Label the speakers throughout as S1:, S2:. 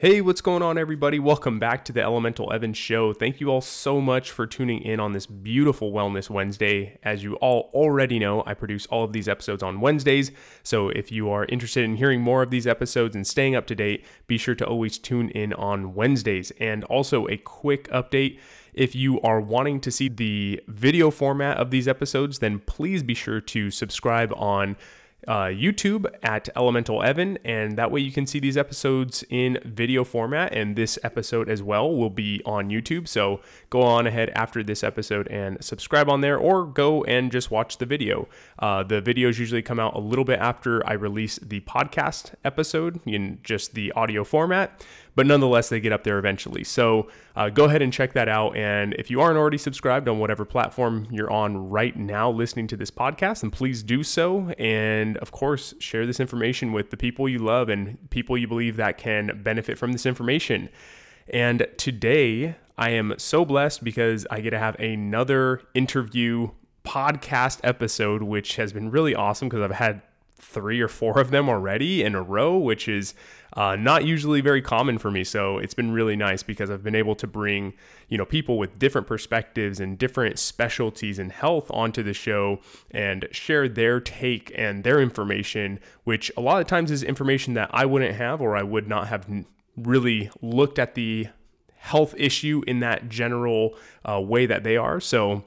S1: Hey, what's going on, everybody? Welcome back to the Elemental Evan Show. Thank you all so much for tuning in on this beautiful Wellness Wednesday. As you all already know, I produce all of these episodes on Wednesdays. So if you are interested in hearing more of these episodes and staying up to date, be sure to always tune in on Wednesdays. And also, a quick update if you are wanting to see the video format of these episodes, then please be sure to subscribe on uh, YouTube at Elemental Evan, and that way you can see these episodes in video format. And this episode as well will be on YouTube. So go on ahead after this episode and subscribe on there, or go and just watch the video. Uh, the videos usually come out a little bit after I release the podcast episode in just the audio format but nonetheless, they get up there eventually. So uh, go ahead and check that out. And if you aren't already subscribed on whatever platform you're on right now listening to this podcast, then please do so. And of course, share this information with the people you love and people you believe that can benefit from this information. And today, I am so blessed because I get to have another interview podcast episode, which has been really awesome because I've had three or four of them already in a row, which is uh, not usually very common for me. So it's been really nice because I've been able to bring, you know, people with different perspectives and different specialties in health onto the show and share their take and their information, which a lot of times is information that I wouldn't have or I would not have really looked at the health issue in that general uh, way that they are. So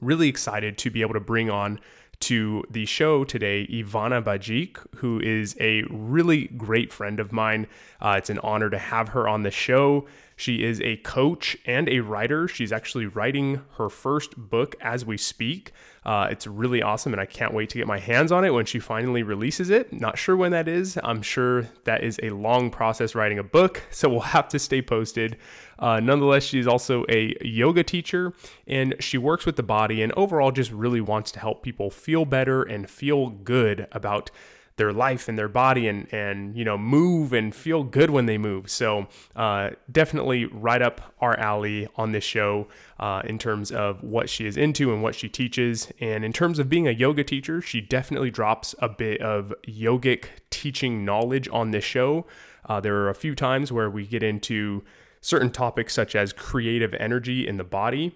S1: really excited to be able to bring on to the show today Ivana Bajik, who is a really great friend of mine. Uh, it's an honor to have her on the show. She is a coach and a writer. She's actually writing her first book as we speak. Uh, it's really awesome, and I can't wait to get my hands on it when she finally releases it. Not sure when that is. I'm sure that is a long process writing a book, so we'll have to stay posted. Uh, nonetheless, she's also a yoga teacher and she works with the body and overall just really wants to help people feel better and feel good about their life and their body and and you know move and feel good when they move. So uh, definitely right up our alley on this show uh, in terms of what she is into and what she teaches. And in terms of being a yoga teacher she definitely drops a bit of yogic teaching knowledge on this show. Uh, there are a few times where we get into certain topics such as creative energy in the body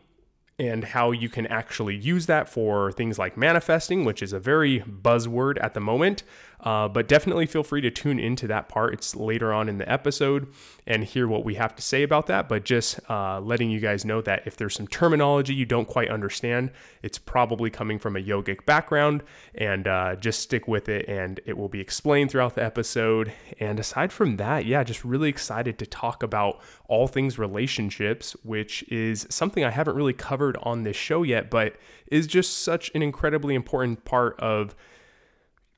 S1: and how you can actually use that for things like manifesting, which is a very buzzword at the moment. Uh, but definitely feel free to tune into that part. It's later on in the episode and hear what we have to say about that. But just uh, letting you guys know that if there's some terminology you don't quite understand, it's probably coming from a yogic background. And uh, just stick with it and it will be explained throughout the episode. And aside from that, yeah, just really excited to talk about all things relationships, which is something I haven't really covered on this show yet, but is just such an incredibly important part of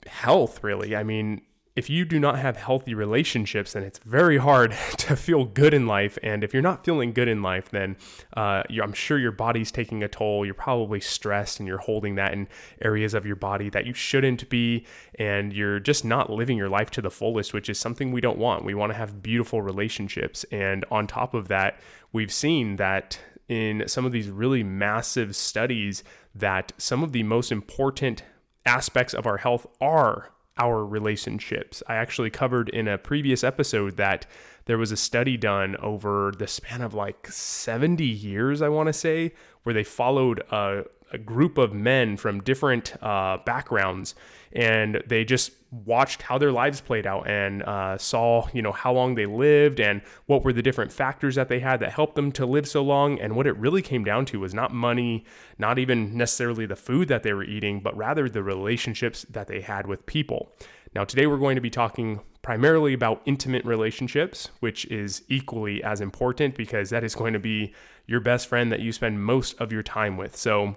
S1: health, really. I mean, if you do not have healthy relationships, then it's very hard to feel good in life. And if you're not feeling good in life, then uh, I'm sure your body's taking a toll. You're probably stressed and you're holding that in areas of your body that you shouldn't be. And you're just not living your life to the fullest, which is something we don't want. We want to have beautiful relationships. And on top of that, we've seen that in some of these really massive studies that some of the most important aspects of our health are our relationships. I actually covered in a previous episode that there was a study done over the span of like 70 years, I want to say, where they followed a, a group of men from different uh, backgrounds and they just watched how their lives played out and uh, saw you know how long they lived and what were the different factors that they had that helped them to live so long. And what it really came down to was not money not even necessarily the food that they were eating but rather the relationships that they had with people. Now today we're going to be talking primarily about intimate relationships which is equally as important because that is going to be your best friend that you spend most of your time with. So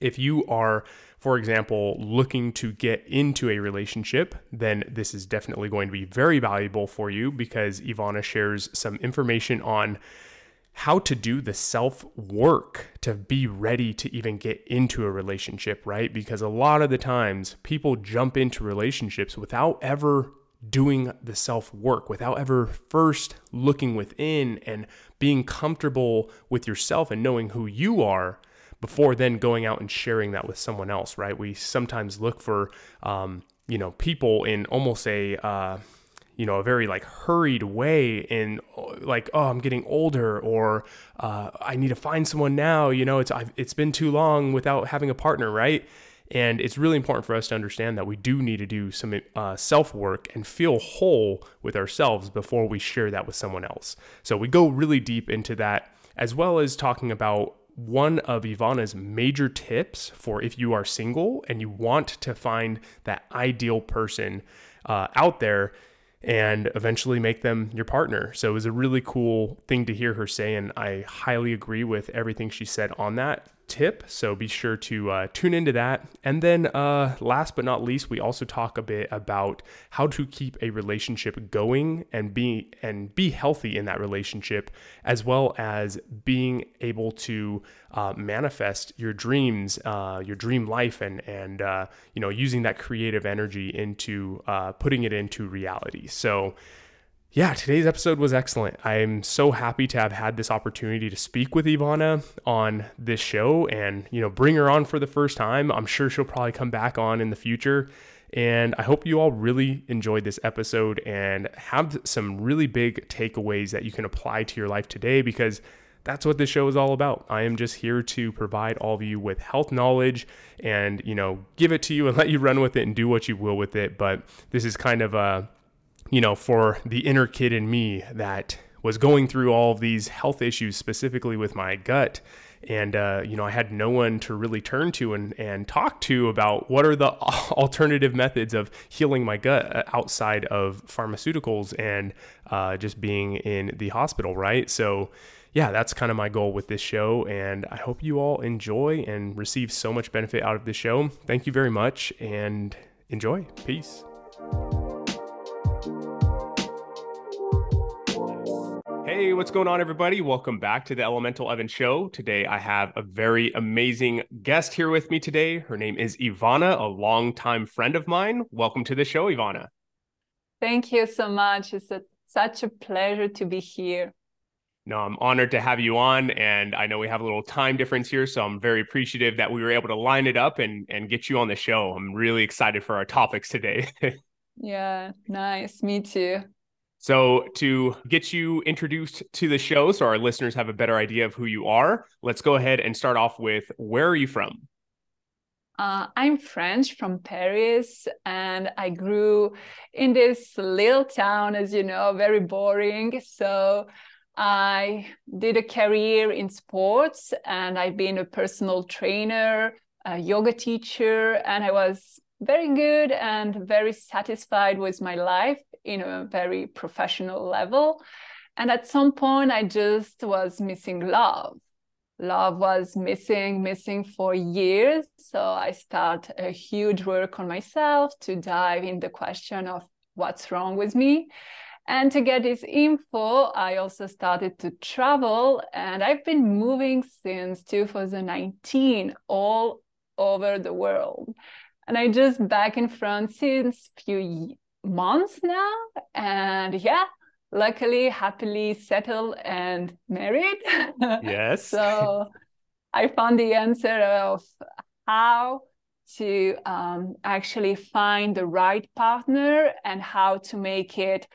S1: if you are, for example, looking to get into a relationship, then this is definitely going to be very valuable for you because Ivana shares some information on how to do the self work to be ready to even get into a relationship, right? Because a lot of the times people jump into relationships without ever doing the self work, without ever first looking within and being comfortable with yourself and knowing who you are before then going out and sharing that with someone else, right? We sometimes look for, um, you know, people in almost a, uh, you know, a very like hurried way in like, oh, I'm getting older or uh, I need to find someone now. You know, it's, I've, it's been too long without having a partner, right? And it's really important for us to understand that we do need to do some uh, self work and feel whole with ourselves before we share that with someone else. So we go really deep into that, as well as talking about one of Ivana's major tips for if you are single and you want to find that ideal person uh, out there and eventually make them your partner. So it was a really cool thing to hear her say, and I highly agree with everything she said on that tip. So be sure to uh, tune into that. And then, uh, last but not least, we also talk a bit about how to keep a relationship going and be and be healthy in that relationship, as well as being able to uh, manifest your dreams, uh, your dream life, and and uh, you know using that creative energy into uh, putting it into reality. So yeah, today's episode was excellent. I'm so happy to have had this opportunity to speak with Ivana on this show and, you know, bring her on for the first time. I'm sure she'll probably come back on in the future. And I hope you all really enjoyed this episode and have some really big takeaways that you can apply to your life today because that's what this show is all about. I am just here to provide all of you with health knowledge and, you know, give it to you and let you run with it and do what you will with it. But this is kind of a you know, for the inner kid in me that was going through all of these health issues, specifically with my gut. And, uh, you know, I had no one to really turn to and, and talk to about what are the alternative methods of healing my gut uh, outside of pharmaceuticals and uh, just being in the hospital, right? So, yeah, that's kind of my goal with this show. And I hope you all enjoy and receive so much benefit out of this show. Thank you very much and enjoy. Peace. Hey, what's going on, everybody? Welcome back to the Elemental Evan Show. Today, I have a very amazing guest here with me today. Her name is Ivana, a longtime friend of mine. Welcome to the show, Ivana.
S2: Thank you so much. It's a, such a pleasure to be here.
S1: No, I'm honored to have you on. And I know we have a little time difference here. So I'm very appreciative that we were able to line it up and, and get you on the show. I'm really excited for our topics today.
S2: yeah, nice. Me too.
S1: So, to get you introduced to the show so our listeners have a better idea of who you are, let's go ahead and start off with where are you from?
S2: Uh, I'm French from Paris, and I grew in this little town, as you know, very boring. So, I did a career in sports, and I've been a personal trainer, a yoga teacher, and I was very good and very satisfied with my life in a very professional level. And at some point, I just was missing love. Love was missing, missing for years. So I start a huge work on myself to dive in the question of what's wrong with me. And to get this info, I also started to travel, and I've been moving since 2019 all over the world. And I just back in France since few months now. And yeah, luckily, happily settled and married.
S1: Yes.
S2: so I found the answer of how to um, actually find the right partner and how to make it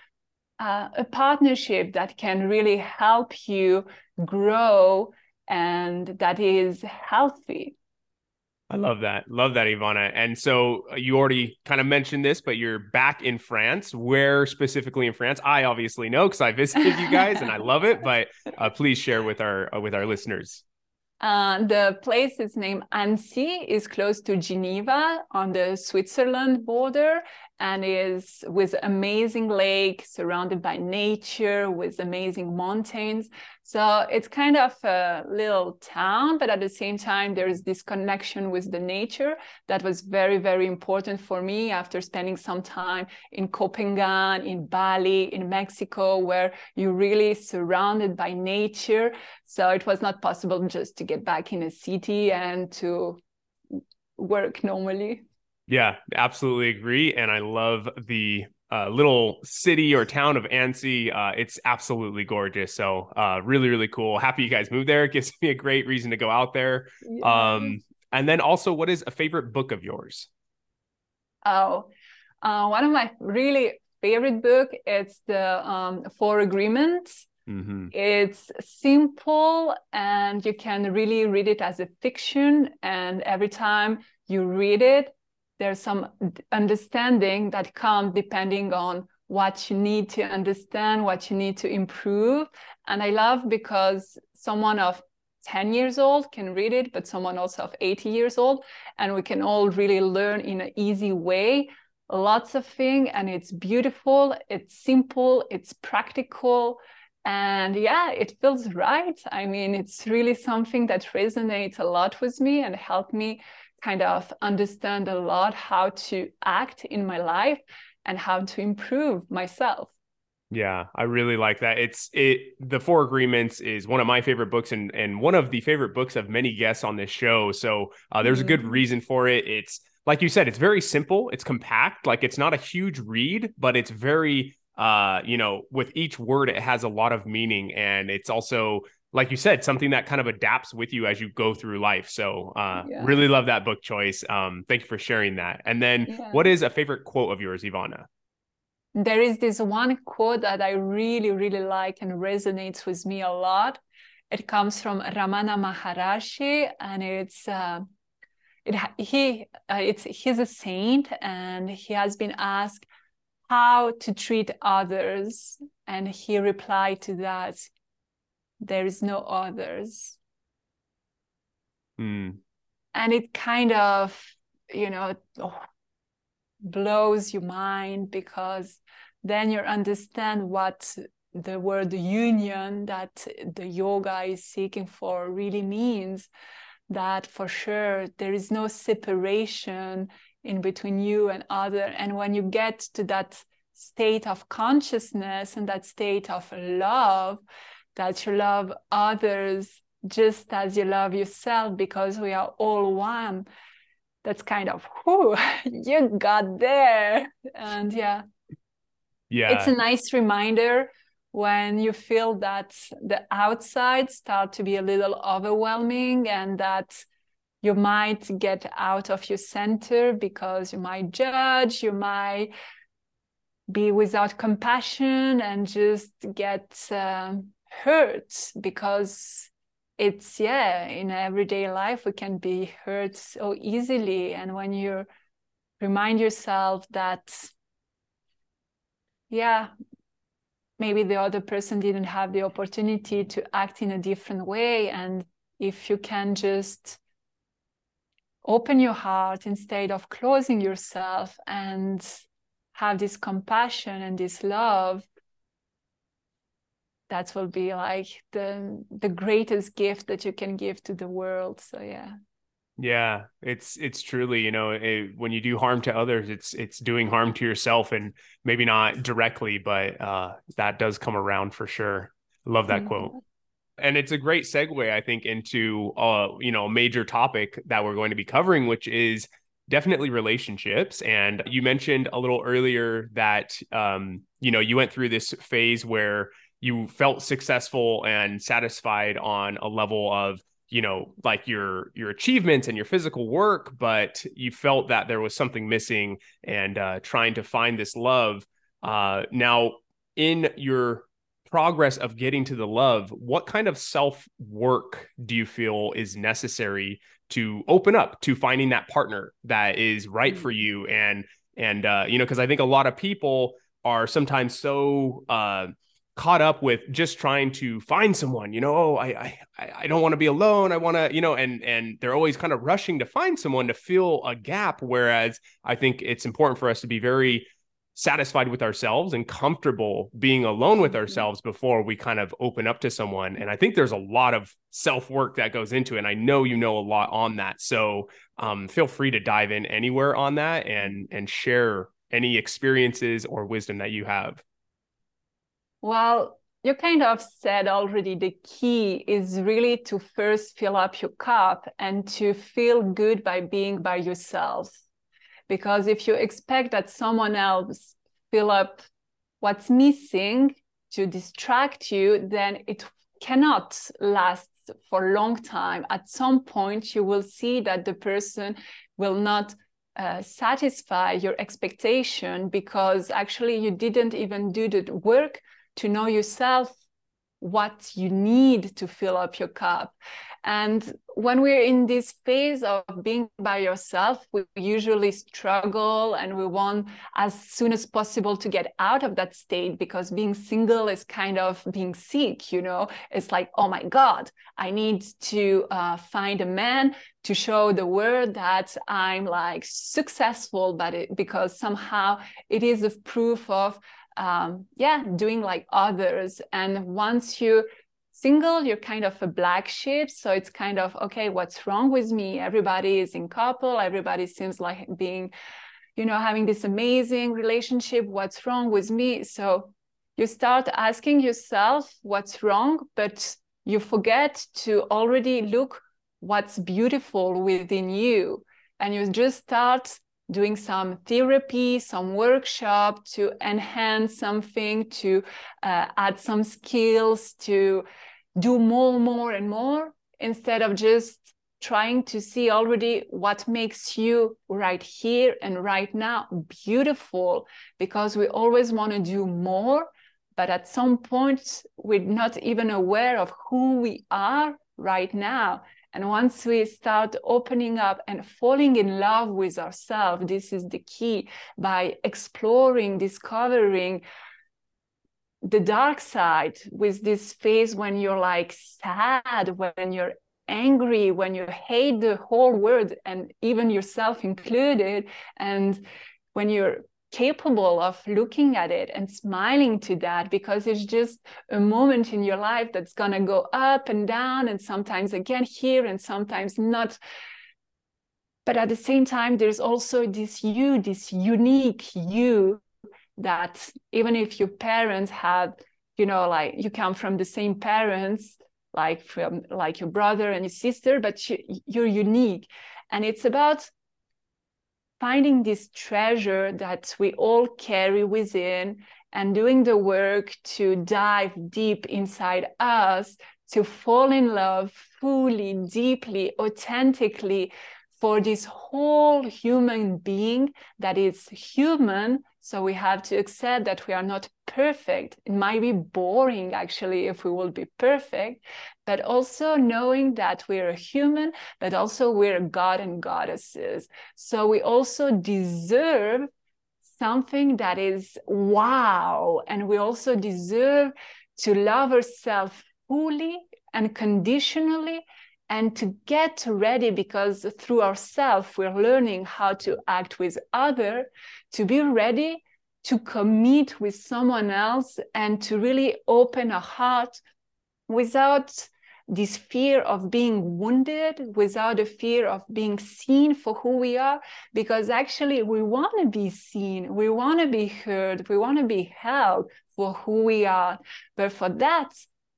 S2: uh, a partnership that can really help you grow and that is healthy.
S1: I love that. Love that, Ivana. And so uh, you already kind of mentioned this, but you're back in France. Where specifically in France? I obviously know because I visited you guys and I love it. But uh, please share with our uh, with our listeners.
S2: Uh, the place is named Annecy, is close to Geneva on the Switzerland border, and is with amazing lake surrounded by nature with amazing mountains so it's kind of a little town but at the same time there's this connection with the nature that was very very important for me after spending some time in copenhagen in bali in mexico where you're really surrounded by nature so it was not possible just to get back in a city and to work normally
S1: yeah, absolutely agree. And I love the uh, little city or town of Annecy. Uh, it's absolutely gorgeous. So uh, really, really cool. Happy you guys moved there. It gives me a great reason to go out there. Yeah. Um, and then also, what is a favorite book of yours?
S2: Oh, uh, one of my really favorite book. It's the um, Four Agreements. Mm-hmm. It's simple and you can really read it as a fiction. And every time you read it, there's some understanding that comes depending on what you need to understand, what you need to improve. And I love because someone of 10 years old can read it, but someone also of 80 years old, and we can all really learn in an easy way lots of things and it's beautiful it's simple it's practical and yeah it feels right i mean it's really something that resonates a lot with me and helped me kind of understand a lot how to act in my life and how to improve myself
S1: yeah, I really like that. It's it the Four Agreements is one of my favorite books and and one of the favorite books of many guests on this show. So uh, there's a good mm-hmm. reason for it. It's like you said, it's very simple. It's compact. Like it's not a huge read, but it's very uh you know with each word it has a lot of meaning and it's also like you said something that kind of adapts with you as you go through life so uh yeah. really love that book choice um thank you for sharing that and then yeah. what is a favorite quote of yours ivana
S2: there is this one quote that I really, really like and resonates with me a lot. It comes from Ramana Maharshi, and it's uh, it he uh, it's he's a saint, and he has been asked how to treat others, and he replied to that, "There is no others."
S1: Mm.
S2: And it kind of you know oh, blows your mind because then you understand what the word union that the yoga is seeking for really means that for sure there is no separation in between you and other. And when you get to that state of consciousness and that state of love that you love others just as you love yourself because we are all one that's kind of whoo you got there. And yeah.
S1: Yeah.
S2: it's a nice reminder when you feel that the outside start to be a little overwhelming and that you might get out of your center because you might judge you might be without compassion and just get uh, hurt because it's yeah in everyday life we can be hurt so easily. And when you remind yourself that yeah maybe the other person didn't have the opportunity to act in a different way. And if you can just open your heart instead of closing yourself and have this compassion and this love that will be like the the greatest gift that you can give to the world. So yeah.
S1: Yeah it's it's truly you know it, when you do harm to others it's it's doing harm to yourself and maybe not directly but uh that does come around for sure. Love that mm-hmm. quote and it's a great segue i think into uh you know a major topic that we're going to be covering which is definitely relationships. And you mentioned a little earlier that um you know you went through this phase where you felt successful and satisfied on a level of you know like your your achievements and your physical work but you felt that there was something missing and uh, trying to find this love. Uh, now in your progress of getting to the love what kind of self work do you feel is necessary to open up to finding that partner that is right for you? And and uh, you know because i think a lot of people are sometimes so uh, caught up with just trying to find someone you know oh i i, I don't want to be alone i want to you know and and they're always kind of rushing to find someone to fill a gap whereas i think it's important for us to be very satisfied with ourselves and comfortable being alone with mm-hmm. ourselves before we kind of open up to someone and i think there's a lot of self work that goes into it and i know you know a lot on that so um, feel free to dive in anywhere on that and and share any experiences or wisdom that you have
S2: well, you kind of said already the key is really to first fill up your cup and to feel good by being by yourself. Because if you expect that someone else fill up what's missing to distract you, then it cannot last for a long time. At some point, you will see that the person will not uh, satisfy your expectation because actually you didn't even do the work to know yourself what you need to fill up your cup. And when we're in this phase of being by yourself, we usually struggle and we want as soon as possible to get out of that state because being single is kind of being sick, you know? It's like, oh my God, I need to uh, find a man to show the world that I'm like successful, but it, because somehow it is a proof of um, yeah, doing like others. And once you single, you're kind of a black sheep. So it's kind of, okay, what's wrong with me? Everybody is in couple, everybody seems like being, you know, having this amazing relationship. What's wrong with me? So you start asking yourself what's wrong, but you forget to already look what's beautiful within you. And you just start doing some therapy, some workshop to enhance something, to uh, add some skills, to do more, more, and more, instead of just trying to see already what makes you right here and right now beautiful, because we always want to do more. But at some point, we're not even aware of who we are right now. And once we start opening up and falling in love with ourselves, this is the key by exploring, discovering the dark side with this phase when you're like sad, when you're angry, when you hate the whole world and even yourself included, and when you're capable of looking at it and smiling to that because it's just a moment in your life that's going to go up and down and sometimes again here and sometimes not. But at the same time there's also this you this unique you that even if your parents had you know like you come from the same parents like from like your brother and your sister but you, you're unique. And it's about finding this treasure that we all carry within and doing the work to dive deep inside us to fall in love fully, deeply, authentically for this whole human being that is human so we have to accept that we are not perfect. It might be boring actually if we will be perfect, but also knowing that we're a human, but also we're God and goddesses. So we also deserve something that is wow. And we also deserve to love ourselves fully and conditionally and to get ready because through ourselves we're learning how to act with other to be ready to commit with someone else and to really open a heart without this fear of being wounded, without a fear of being seen for who we are, because actually we want to be seen, we want to be heard, we want to be held for who we are. But for that,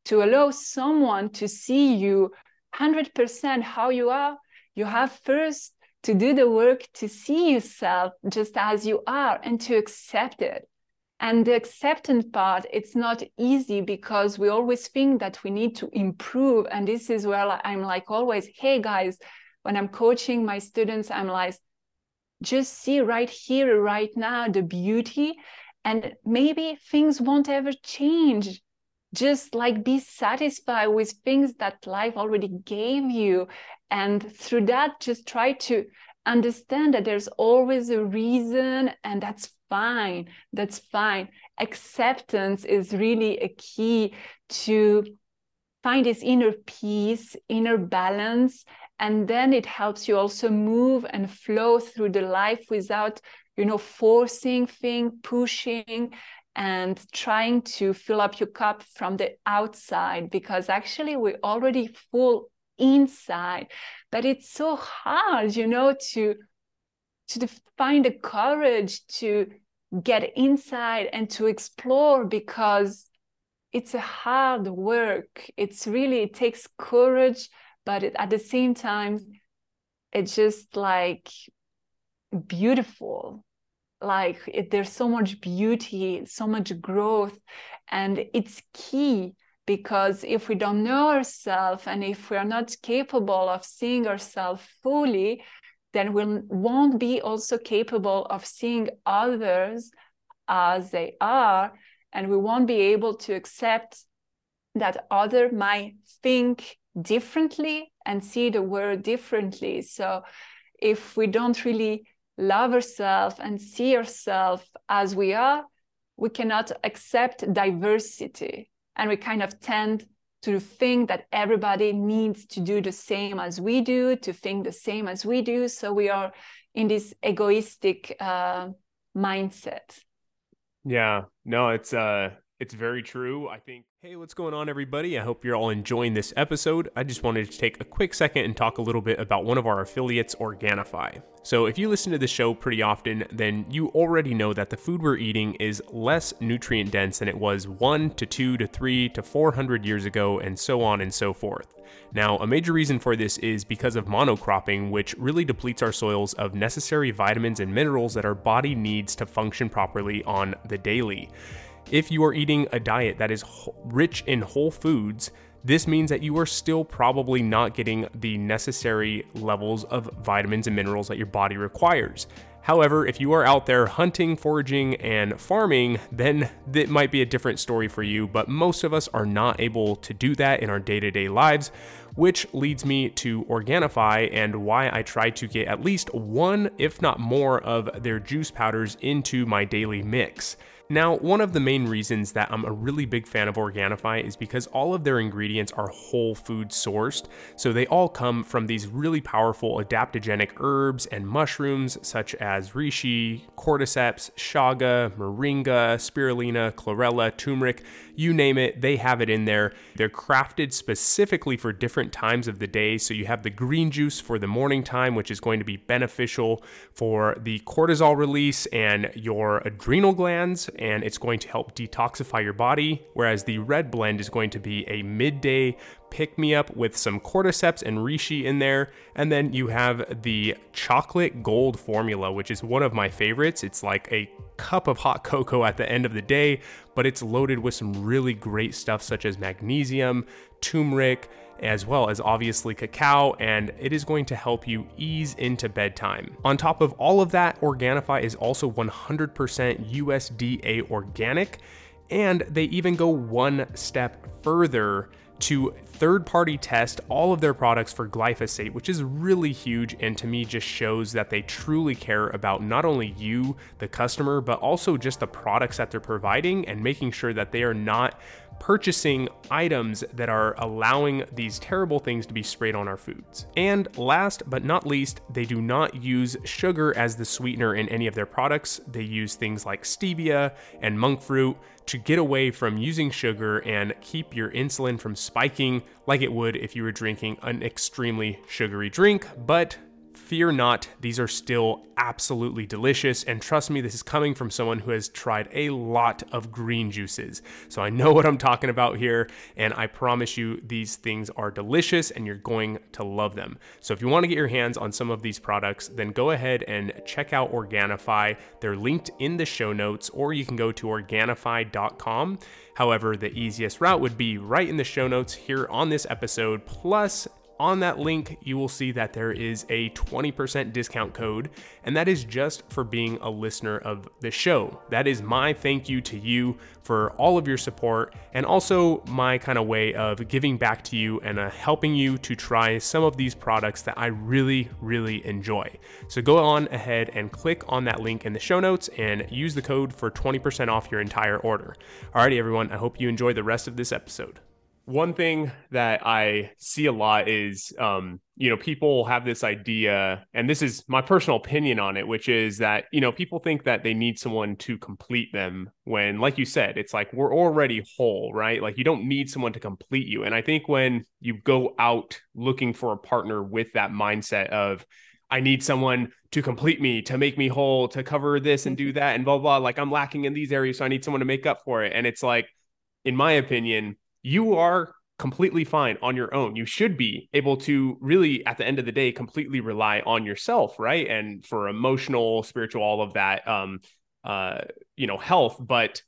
S2: to allow someone to see you 100% how you are, you have first to do the work to see yourself just as you are and to accept it. And the acceptance part, it's not easy because we always think that we need to improve. And this is where I'm like always, hey guys, when I'm coaching my students, I'm like, just see right here, right now, the beauty. And maybe things won't ever change just like be satisfied with things that life already gave you. And through that just try to understand that there's always a reason and that's fine. That's fine. Acceptance is really a key to find this inner peace inner balance and then it helps you also move and flow through the life without you know forcing thing pushing and trying to fill up your cup from the outside because actually we're already full inside but it's so hard you know to to find the courage to get inside and to explore because it's a hard work. It's really it takes courage but it, at the same time it's just like beautiful like it, there's so much beauty so much growth and it's key because if we don't know ourselves and if we are not capable of seeing ourselves fully then we won't be also capable of seeing others as they are and we won't be able to accept that other might think differently and see the world differently. So if we don't really love ourselves and see ourselves as we are we cannot accept diversity. And we kind of tend to think that everybody needs to do the same as we do to think the same as we do. So we are in this egoistic uh, mindset.
S1: Yeah, no, it's uh it's very true. I think Hey, what's going on everybody? I hope you're all enjoying this episode. I just wanted to take a quick second and talk a little bit about one of our affiliates, Organifi. So, if you listen to the show pretty often, then you already know that the food we're eating is less nutrient dense than it was 1 to 2 to 3 to 400 years ago and so on and so forth. Now, a major reason for this is because of monocropping, which really depletes our soils of necessary vitamins and minerals that our body needs to function properly on the daily. If you are eating a diet that is rich in whole foods, this means that you are still probably not getting the necessary levels of vitamins and minerals that your body requires. However, if you are out there hunting, foraging, and farming, then that might be a different story for you. But most of us are not able to do that in our day to day lives, which leads me to Organifi and why I try to get at least one, if not more, of their juice powders into my daily mix. Now, one of the main reasons that I'm a really big fan of Organifi is because all of their ingredients are whole food sourced, so they all come from these really powerful adaptogenic herbs and mushrooms such as reishi, cordyceps, chaga, moringa, spirulina, chlorella, turmeric, you name it, they have it in there. They're crafted specifically for different times of the day. So you have the green juice for the morning time, which is going to be beneficial for the cortisol release and your adrenal glands, and it's going to help detoxify your body. Whereas the red blend is going to be a midday pick me up with some cordyceps and reishi in there. And then you have the chocolate gold formula, which is one of my favorites. It's like a cup of hot cocoa at the end of the day, but it's loaded with some really great stuff such as magnesium, turmeric, as well as obviously cacao, and it is going to help you ease into bedtime. On top of all of that, Organifi is also 100% USDA organic, and they even go one step further to third party test all of their products for glyphosate, which is really huge and to me just shows that they truly care about not only you, the customer, but also just the products that they're providing and making sure that they are not purchasing items that are allowing these terrible things to be sprayed on our foods. And last but not least, they do not use sugar as the sweetener in any of their products. They use things like stevia and monk fruit to get away from using sugar and keep your insulin from spiking like it would if you were drinking an extremely sugary drink. But fear not, these are still absolutely delicious. And trust me, this is coming from someone who has tried a lot of green juices. So I know what I'm talking about here. And I promise you, these things are delicious and you're going to love them. So if you want to get your hands on some of these products, then go ahead and check out Organifi. They're linked in the show notes, or you can go to Organifi.com. However, the easiest route would be right in the show notes here on this episode, plus on that link, you will see that there is a 20% discount code, and that is just for being a listener of the show. That is my thank you to you for all of your support, and also my kind of way of giving back to you and uh, helping you to try some of these products that I really, really enjoy. So go on ahead and click on that link in the show notes and use the code for 20% off your entire order. Alrighty, everyone, I hope you enjoy the rest of this episode one thing that I see a lot is, um, you know, people have this idea, and this is my personal opinion on it, which is that, you know, people think that they need someone to complete them when, like you said, it's like we're already whole, right? Like you don't need someone to complete you. And I think when you go out looking for a partner with that mindset of, I need someone to complete me, to make me whole, to cover this and do mm-hmm. that, and blah, blah, blah, like I'm lacking in these areas. So I need someone to make up for it. And it's like, in my opinion, you are completely fine on your own. You should be able to really, at the end of the day, completely rely on yourself, right? And for emotional, spiritual, all of that, um, uh, you know, health. But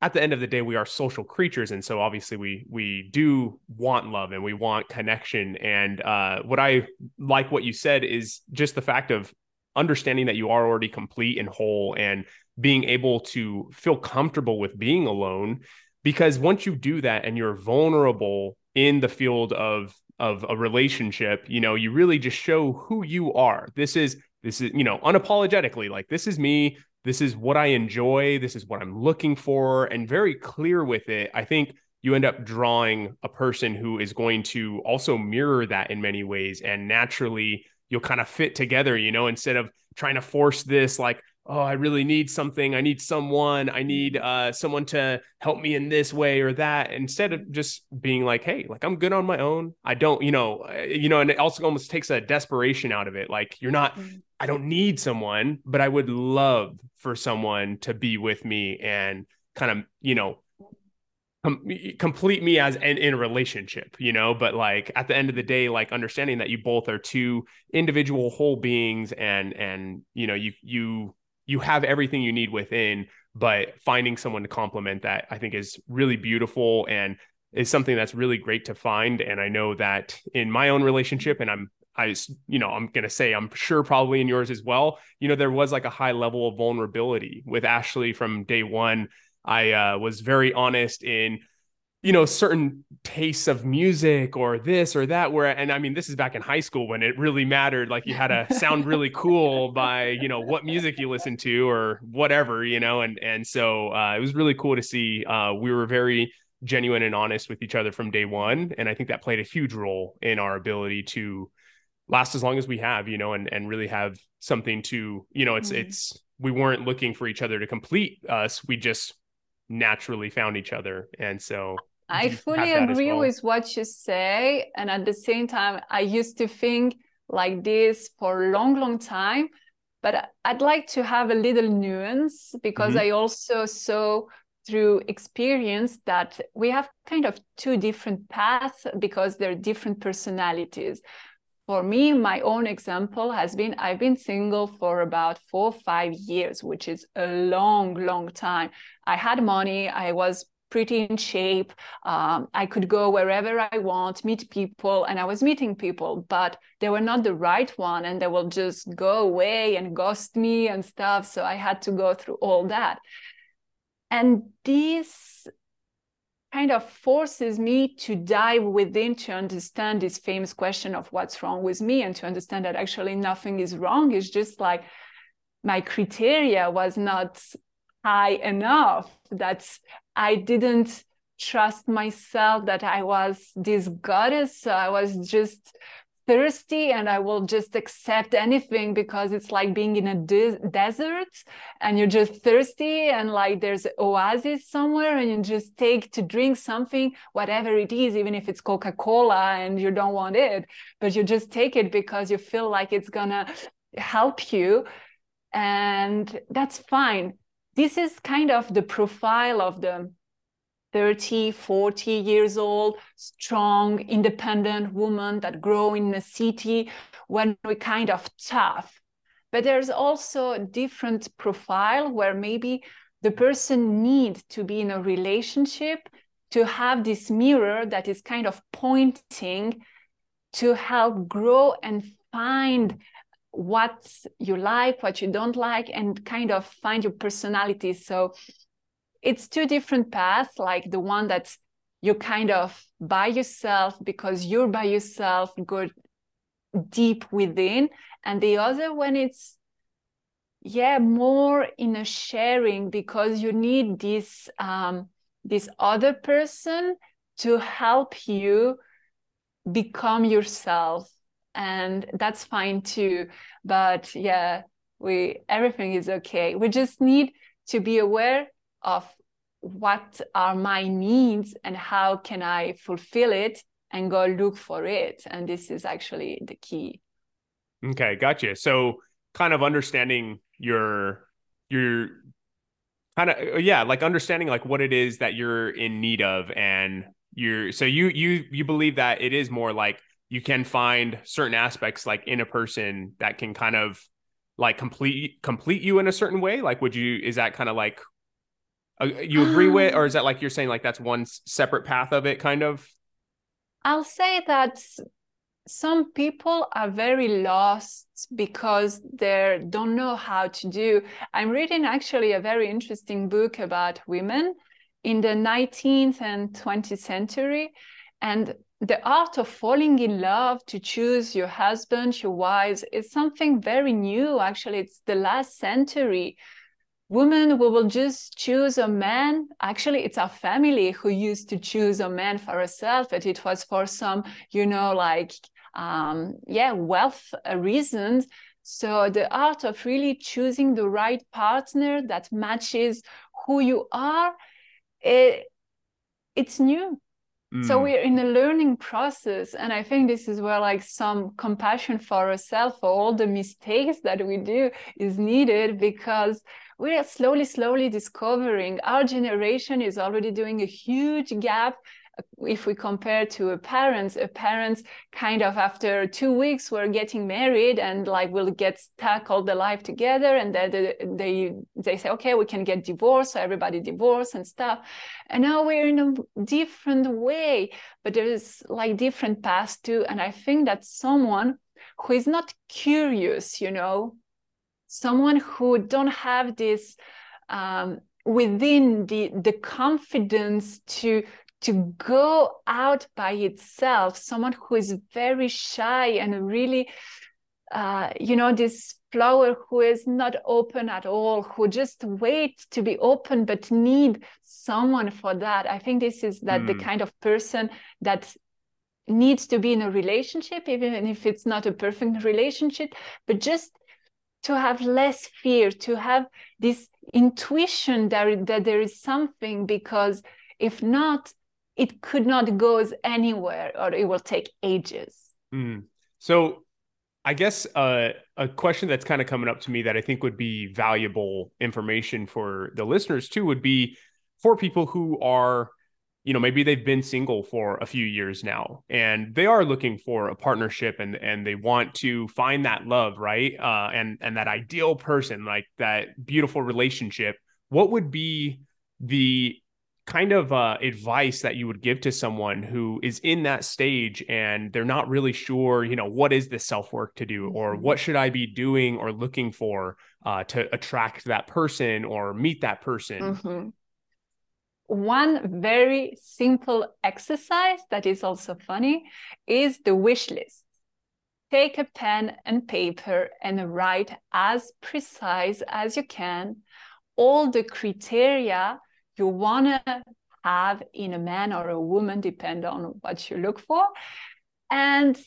S1: at the end of the day we are social creatures and so obviously we we do want love and we want connection and uh, what i like what you said is just the fact of understanding that you are already complete and whole and being able to feel comfortable with being alone because once you do that and you're vulnerable in the field of of a relationship you know you really just show who you are this is this is you know unapologetically like this is me this is what I enjoy, this is what I'm looking for, and very clear with it, I think you end up drawing a person who is going to also mirror that in many ways. And naturally, you'll kind of fit together, you know, instead of trying to force this, like, oh, I really need something. I need someone. I need uh, someone to help me in this way or that. Instead of just being like, hey, like I'm good on my own. I don't, you know, uh, you know, and it also almost takes a desperation out of it. Like you're not, mm-hmm. I don't need someone, but I would love for someone to be with me and kind of, you know, com- complete me as in, in a relationship, you know, but like at the end of the day, like understanding that you both are two individual whole beings and, and, you know, you, you, you have everything you need within, but finding someone to complement that I think is really beautiful and is something that's really great to find. And I know that in my own relationship, and I'm I, you know, I'm going to say, I'm sure probably in yours as well. You know, there was like a high level of vulnerability with Ashley from day one. I uh, was very honest in you know certain tastes of music or this or that where and i mean this is back in high school when it really mattered like you had to sound really cool by you know what music you listen to or whatever you know and and so uh, it was really cool to see uh, we were very genuine and honest with each other from day one and i think that played a huge role in our ability to last as long as we have you know and and really have something to you know it's mm-hmm. it's we weren't looking for each other to complete us we just naturally found each other and so
S2: I fully agree well? with what you say. And at the same time, I used to think like this for a long, long time. But I'd like to have a little nuance because mm-hmm. I also saw through experience that we have kind of two different paths because they're different personalities. For me, my own example has been I've been single for about four or five years, which is a long, long time. I had money, I was pretty in shape. Um, I could go wherever I want, meet people, and I was meeting people, but they were not the right one, and they will just go away and ghost me and stuff. So I had to go through all that. And this kind of forces me to dive within to understand this famous question of what's wrong with me and to understand that actually nothing is wrong. It's just like my criteria was not high enough that I didn't trust myself that I was this goddess. So I was just thirsty and I will just accept anything because it's like being in a de- desert and you're just thirsty and like there's an oasis somewhere and you just take to drink something, whatever it is, even if it's Coca Cola and you don't want it, but you just take it because you feel like it's gonna help you. And that's fine this is kind of the profile of the 30 40 years old strong independent woman that grow in a city when we kind of tough. But there's also a different profile where maybe the person need to be in a relationship to have this mirror that is kind of pointing to help grow and find what you like, what you don't like, and kind of find your personality. So it's two different paths, like the one that's you kind of by yourself because you're by yourself, go deep within, and the other when it's yeah more in a sharing because you need this um, this other person to help you become yourself and that's fine too. But yeah we everything is okay. We just need to be aware of what are my needs and how can i fulfill it and go look for it. And this is actually the key.
S1: Okay gotcha. So kind of understanding your your kind of uh, yeah like understanding like what it is that you're in need of and you're so you you you believe that it is more like you can find certain aspects like in a person that can kind of like complete complete you in a certain way? Like would you is that kind of like uh, you agree um, with or is that like you're saying like that's one separate path of it kind of?
S2: I'll say that some people are very lost because they don't know how to do. I'm reading actually a very interesting book about women in the 19th and 20th century and the art of falling in love to choose your husband your wives is something very new. Actually it's the last century. Women we will just choose a man. Actually it's our family who used to choose a man for ourselves but it was for some you know like um yeah wealth reasons. So the art of really choosing the right partner that matches who you are it, it's new so mm. we're in a learning process. And I think this is where like some compassion for ourselves for all the mistakes that we do is needed because we are slowly, slowly discovering our generation is already doing a huge gap if we compare to a parents a parents kind of after two weeks were getting married and like will get stuck all the life together and then they, they say okay we can get divorced so everybody divorce and stuff. And now we're in a different way but there's like different paths too and i think that someone who is not curious you know someone who don't have this um, within the the confidence to to go out by itself someone who is very shy and really uh, you know this flower who is not open at all who just wait to be open but need someone for that i think this is that mm. the kind of person that needs to be in a relationship even if it's not a perfect relationship but just to have less fear to have this intuition that, that there is something because if not it could not go anywhere or it will take ages.
S1: Mm. So I guess uh, a question that's kind of coming up to me that I think would be valuable information for the listeners too would be for people who are, you know, maybe they've been single for a few years now and they are looking for a partnership and and they want to find that love, right? Uh, and and that ideal person, like that beautiful relationship. What would be the kind of uh, advice that you would give to someone who is in that stage and they're not really sure, you know, what is the self work to do or mm-hmm. what should I be doing or looking for uh, to attract that person or meet that person?
S2: Mm-hmm. One very simple exercise that is also funny is the wish list. Take a pen and paper and write as precise as you can all the criteria you want to have in a man or a woman, depend on what you look for. And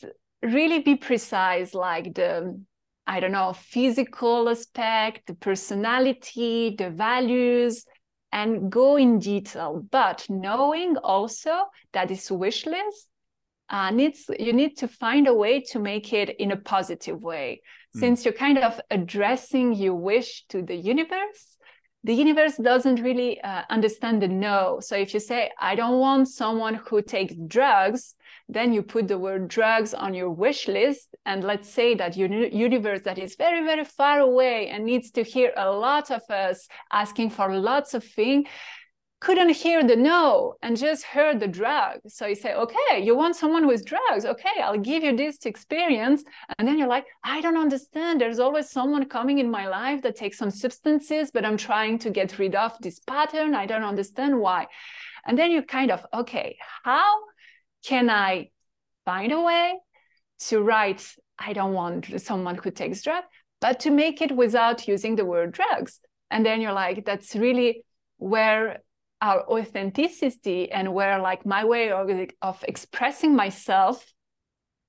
S2: really be precise, like the, I don't know, physical aspect, the personality, the values, and go in detail. But knowing also that this wish list uh, needs you need to find a way to make it in a positive way. Mm. Since you're kind of addressing your wish to the universe, the universe doesn't really uh, understand the no. So if you say, I don't want someone who takes drugs, then you put the word drugs on your wish list. And let's say that your universe that is very, very far away and needs to hear a lot of us asking for lots of things couldn't hear the no and just heard the drug. So you say, okay, you want someone with drugs. Okay, I'll give you this experience. And then you're like, I don't understand. There's always someone coming in my life that takes some substances, but I'm trying to get rid of this pattern. I don't understand why. And then you kind of, okay, how can I find a way to write, I don't want someone who takes drugs, but to make it without using the word drugs. And then you're like, that's really where our authenticity and where like my way of, of expressing myself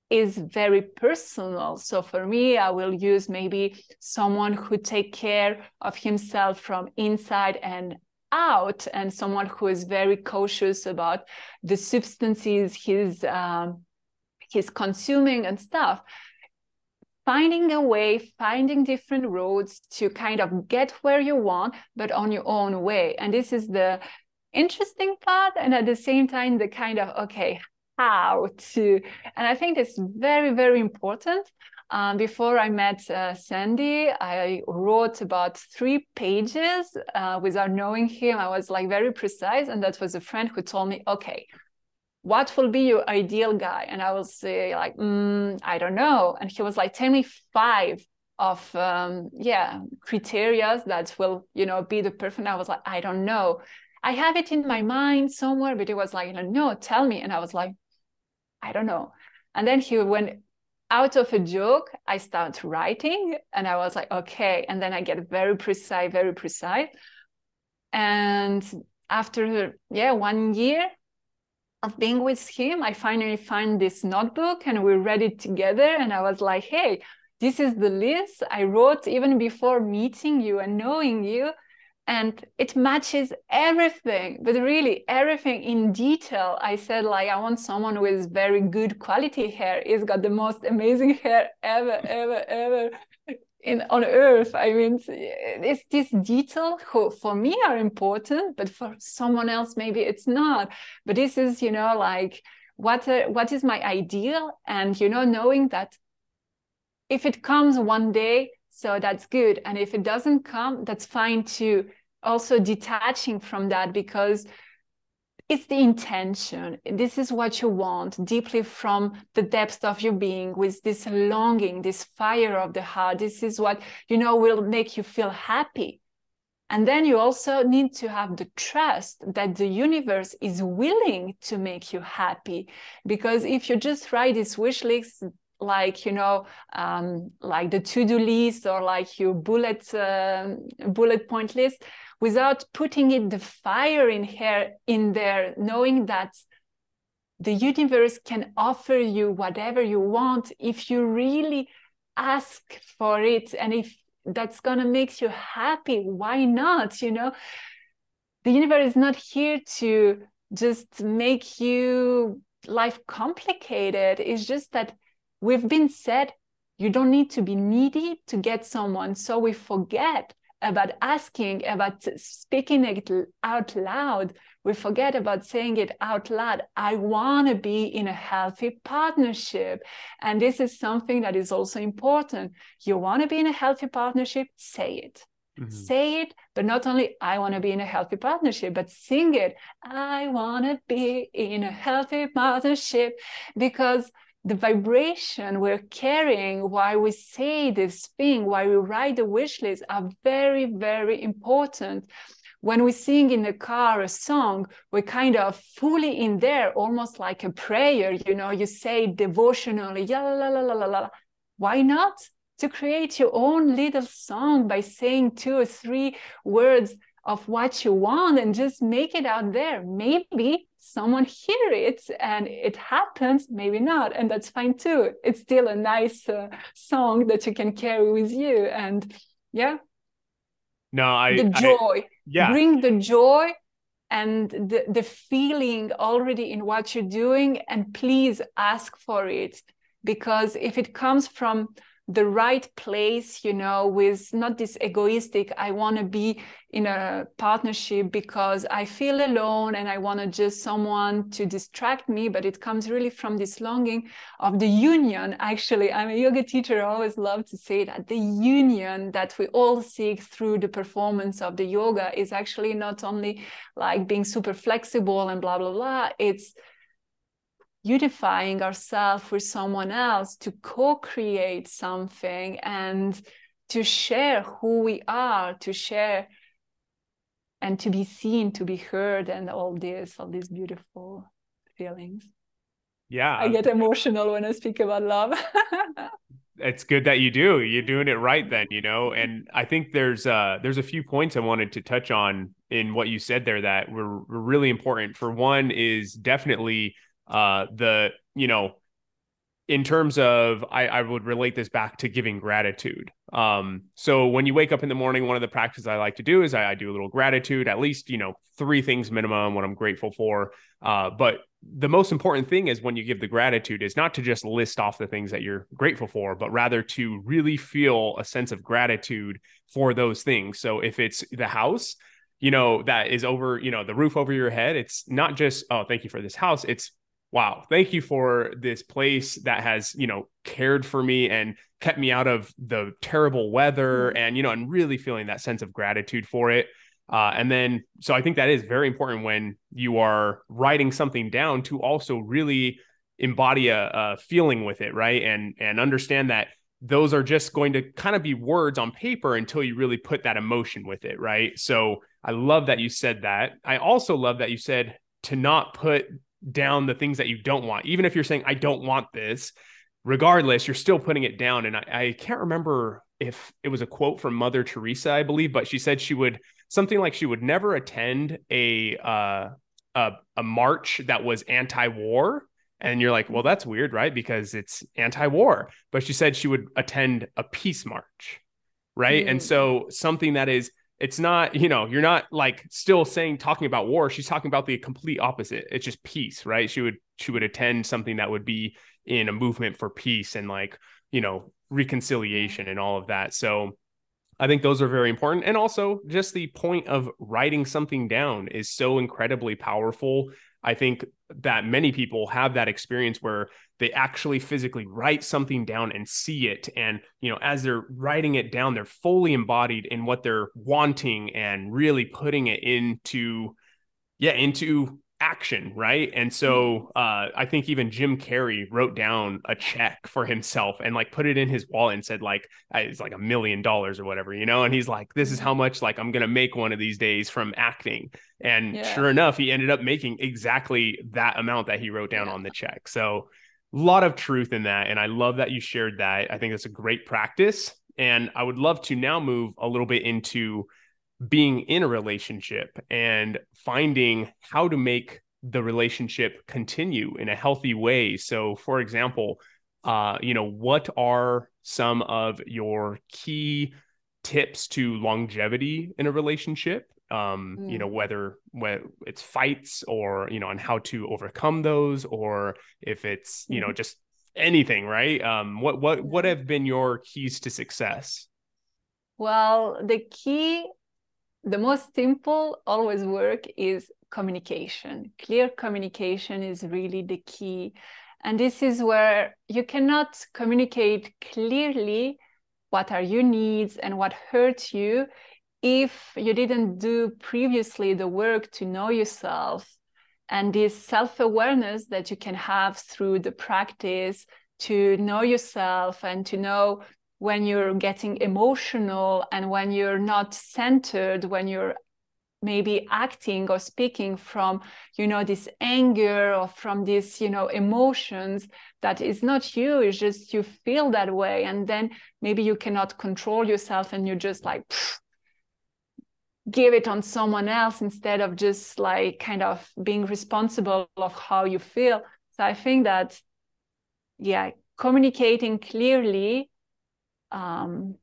S2: is very personal. So for me i will use maybe someone who take care of himself from inside and out and someone who is very cautious about the substances he's um, he's consuming and stuff finding a way, finding different roads to kind of get where you want, but on your own way. And this is the interesting part. And at the same time, the kind of, okay, how to, and I think it's very, very important. Um, before I met uh, Sandy, I wrote about three pages uh, without knowing him. I was like very precise, and that was a friend who told me, "Okay, what will be your ideal guy?" And I will say like, mm, "I don't know." And he was like, "Tell me five of um, yeah criterias that will you know be the perfect." I was like, "I don't know." I have it in my mind somewhere, but it was like, "No, tell me." And I was like, "I don't know." And then he went out of a joke, I start writing and I was like, okay. And then I get very precise, very precise. And after, yeah, one year of being with him, I finally find this notebook and we read it together. And I was like, hey, this is the list I wrote even before meeting you and knowing you. And it matches everything but really everything in detail. I said like i want someone with very good quality hair. He's got the most amazing hair ever ever ever in on earth i mean it's this detail who for me are important but for someone else maybe it's not. But this is you know like what uh, what is my ideal? And you know knowing that if it comes one day so that's good. And if it doesn't come that's fine too. Also detaching from that because it's the intention. This is what you want deeply from the depth of your being with this longing, this fire of the heart. This is what, you know, will make you feel happy. And then you also need to have the trust that the universe is willing to make you happy. Because if you just write this wish list, like you know um, like the to-do list or like your bullet uh, bullet point list without putting it the fire in here in there knowing that the universe can offer you whatever you want if you really ask for it. And if that's to make you happy why not you know? The universe is not here to just make you life complicated. It's just that we've been said you don't need to be needy to get someone. So we forget about asking, about speaking it out loud. We forget about saying it out loud. I want to be in a healthy partnership. And this is something that is also important. You want to be in a healthy partnership, say it. Mm-hmm. Say it, but not only I want to be in a healthy partnership, but sing it. I want to be in a healthy partnership because the vibration we're carrying while we say this thing, while we write the wish list are very, very important. When we sing in the car a song, we're kind of fully in there, almost like a prayer. You know, you say devotionally, la la la la la la. Why not? To create your own little song by saying two or three words of what you want and just make it out there. Maybe someone hear it and it happens, maybe not, and that's fine too. It's still a nice uh, song that you can carry with you, and yeah.
S1: No, I
S2: the joy.
S1: I, yeah,
S2: bring the joy and the, the feeling already in what you're doing and please ask for it because if it comes from the right place you know with not this egoistic i want to be in a partnership because i feel alone and i want to just someone to distract me but it comes really from this longing of the union. Actually i'm a yoga teacher i always love to say that the union that we all seek through the performance of the yoga is actually not only like being super flexible and blah blah blah it's unifying ourselves with someone else to co-create something and to share who we are to share and to be seen to be heard and all this all these beautiful feelings.
S1: Yeah.
S2: I get emotional when i speak about love.
S1: It's good that you do. You're doing it right then you know? And i think there's uh there's a few points i wanted to touch on in what you said there that were, were really important. For one is definitely uh, the you know in terms of I, I would relate this back to giving gratitude. Um, so when you wake up in the morning one of the practices i like to do is I, I do a little gratitude at least you know three things minimum what i'm grateful for. Uh, but the most important thing is when you give the gratitude is not to just list off the things that you're grateful for but rather to really feel a sense of gratitude for those things. So if it's the house you know that is over you know the roof over your head it's not just oh thank you for this house. It's wow, thank you for this place that has, you know, cared for me and kept me out of the terrible weather mm-hmm. and, you know, and really feeling that sense of gratitude for it. Uh, and then, so I think that is very important when you are writing something down to also really embody a, a feeling with it, right? And and understand that those are just going to kind of be words on paper until you really put that emotion with it, right? So I love that you said that. I also love that you said to not put down the things that you don't want. Even if you're saying, I don't want this, regardless, you're still putting it down. And I, I can't remember if it was a quote from Mother Teresa, I believe, but she said she would something like she would never attend a uh, a, a march that was anti-war. And you're like, well, that's weird, right? Because it's anti-war. But she said she would attend a peace march, right? Mm. And so something that is it's not you know you're not like still saying talking about war she's talking about the complete opposite it's just peace right? She would she would attend something that would be in a movement for peace and like you know reconciliation and all of that so i think those are very important and also just the point of writing something down is so incredibly powerful. I think that many people have that experience where they actually physically write something down and see it. And, you know, as they're writing it down, they're fully embodied in what they're wanting and really putting it into, yeah, into action, right? And so mm-hmm. uh, I think even Jim Carrey wrote down a check for himself and like put it in his wallet and said like it's like a million dollars or whatever, you know. And he's like, "This is how mm-hmm. much like I'm gonna make one of these days from acting." And yeah. sure enough, he ended up making exactly that amount that he wrote down yeah. on the check. So lot of truth in that, and I love that you shared that. I think that's a great practice, and I would love to now move a little bit into being in a relationship and finding how to make the relationship continue in a healthy way. So, for example, uh, you know, what are some of your key tips to longevity in a relationship? Um, mm. you know, mm. whether it's fights or you know, on how to overcome those, or if it's you know mm-hmm. just anything, right? Um, what what what have been your keys to success?
S2: Well, the key the most simple always work is communication. Clear communication is really the key. And this is where you cannot communicate clearly what are your needs and what hurts you if you didn't do previously the work to know yourself and this self-awareness that you can have through the practice to know yourself and to know when you're getting emotional and when you're not centered, when you're maybe acting or speaking from you know this anger or from this you know emotions that is not you it's just you feel that way. And then maybe you cannot control yourself and you're just like give it on someone else instead of just like kind of being responsible of how you feel so i think that yeah communicating clearly um,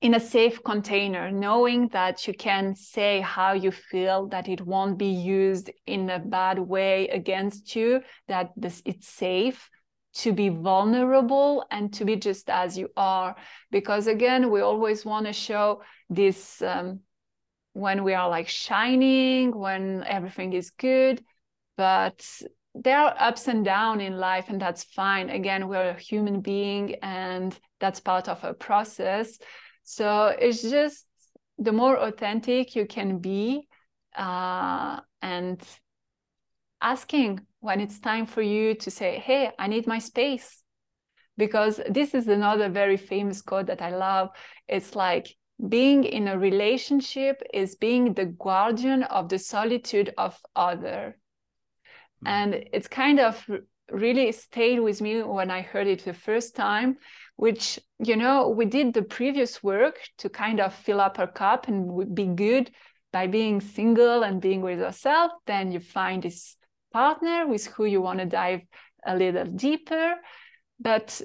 S2: in a safe container, knowing that you can say how you feel, that it won't be used in a bad way against you, that this it's safe to be vulnerable and to be just as you are. Because again, we always want to show this um, when we are like shining, when everything is good, but there are ups and downs in life and that's fine. Again we're a human being and that's part of a process. So it's just the more authentic you can be uh, and asking when it's time for you to say hey i need my space. Because this is another very famous quote that i love. It's like being in a relationship is being the guardian of the solitude of other Mm. and it's kind of really stayed with me when I heard it the first time, which, you know, we did the previous work to kind of fill up our cup and be good by being single and being with yourself. Then you find this partner with who you want to dive a little deeper. But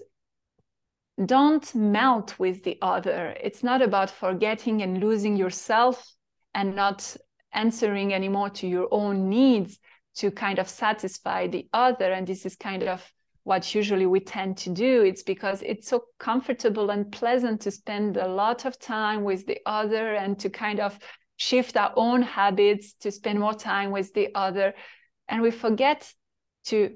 S2: don't melt with the other. It's not about forgetting and losing yourself and not answering anymore to your own needs to kind of satisfy the other. And this is kind of what usually we tend to do. It's because it's so comfortable and pleasant to spend a lot of time with the other and to kind of shift our own habits to spend more time with the other. And we forget to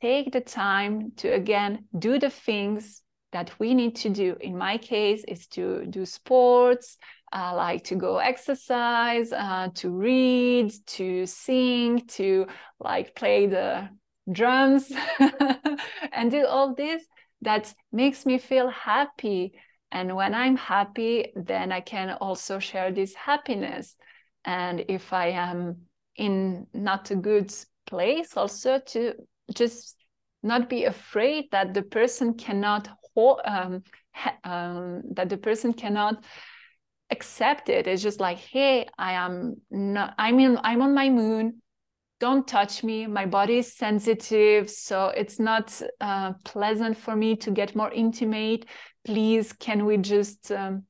S2: take the time to again do the things that we need to do. In my case, is to do sports, uh, like to go exercise, uh, to read, to sing, to like play the drums, and do all this that makes me feel happy. And when I'm happy, then I can also share this happiness. And if I am in not a good place, also to just not be afraid that the person cannot um, um, that the person cannot accept it. It's just like, hey, I am not. I mean. I'm on my moon. Don't touch me. My body is sensitive, so it's not uh, pleasant for me to get more intimate. Please, can we just um,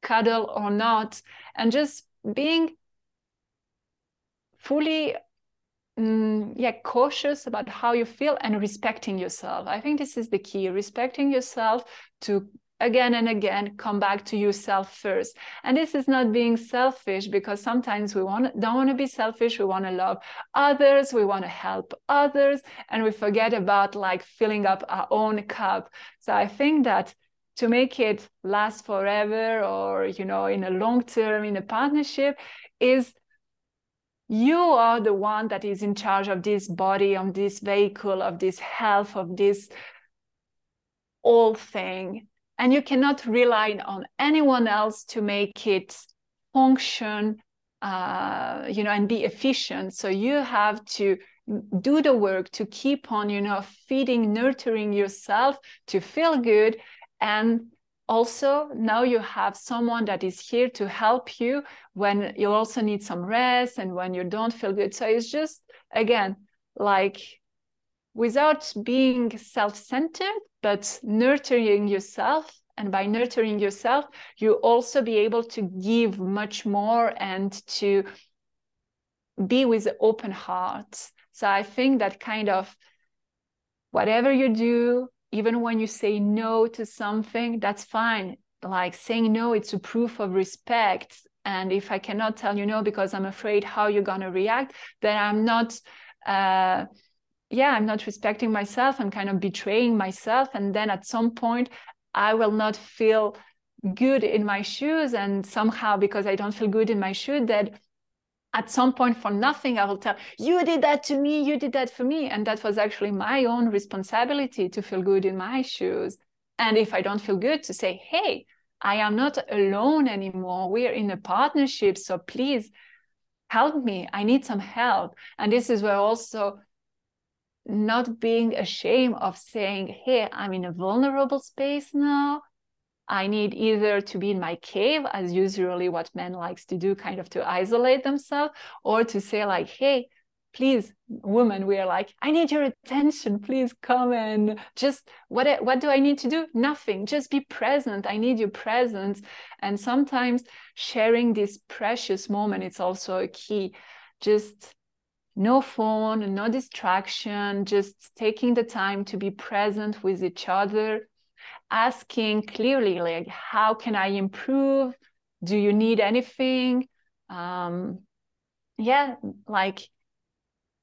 S2: cuddle or not? And just being fully mm, yeah cautious about how you feel and respecting yourself. I think this is the key respecting yourself to again and again come back to yourself first. And this is not being selfish because sometimes we want don't want to be selfish we want to love others we want to help others and we forget about like filling up our own cup. So i think that to make it last forever or you know in a long term in a partnership is you are the one that is in charge of this body of this vehicle of this health of this whole thing. And you cannot rely on anyone else to make it function uh, you know and be efficient. So you have to do the work to keep on you know feeding nurturing yourself to feel good and also now you have someone that is here to help you when you also need some rest and when you don't feel good. So it's just again like without being self-centered but nurturing yourself and by nurturing yourself you also be able to give much more and to be with an open heart so i think that kind of whatever you do even when you say no to something that's fine. Like saying no it's a proof of respect. And if i cannot tell you no because i'm afraid how you're going to react then i'm not uh, yeah i'm not respecting myself. I'm kind of betraying myself. And then at some point i will not feel good in my shoes. And somehow because i don't feel good in my shoe that at some point for nothing i will tell you did that to me you did that for me. And that was actually my own responsibility to feel good in my shoes. And if i don't feel good to say hey i am not alone anymore. We're in a partnership so please help me. I need some help. And this is where also not being ashamed of saying hey i'm in a vulnerable space now I need either to be in my cave, as usually what men likes to do, kind of to isolate themselves, or to say like, hey, please, woman, we are like, I need your attention. Please come and just what what do I need to do? Nothing. Just be present. I need your presence. And sometimes sharing this precious moment, it's also a key. Just no phone, no distraction, just taking the time to be present with each other asking clearly like how can i improve? Do you need anything? Um yeah like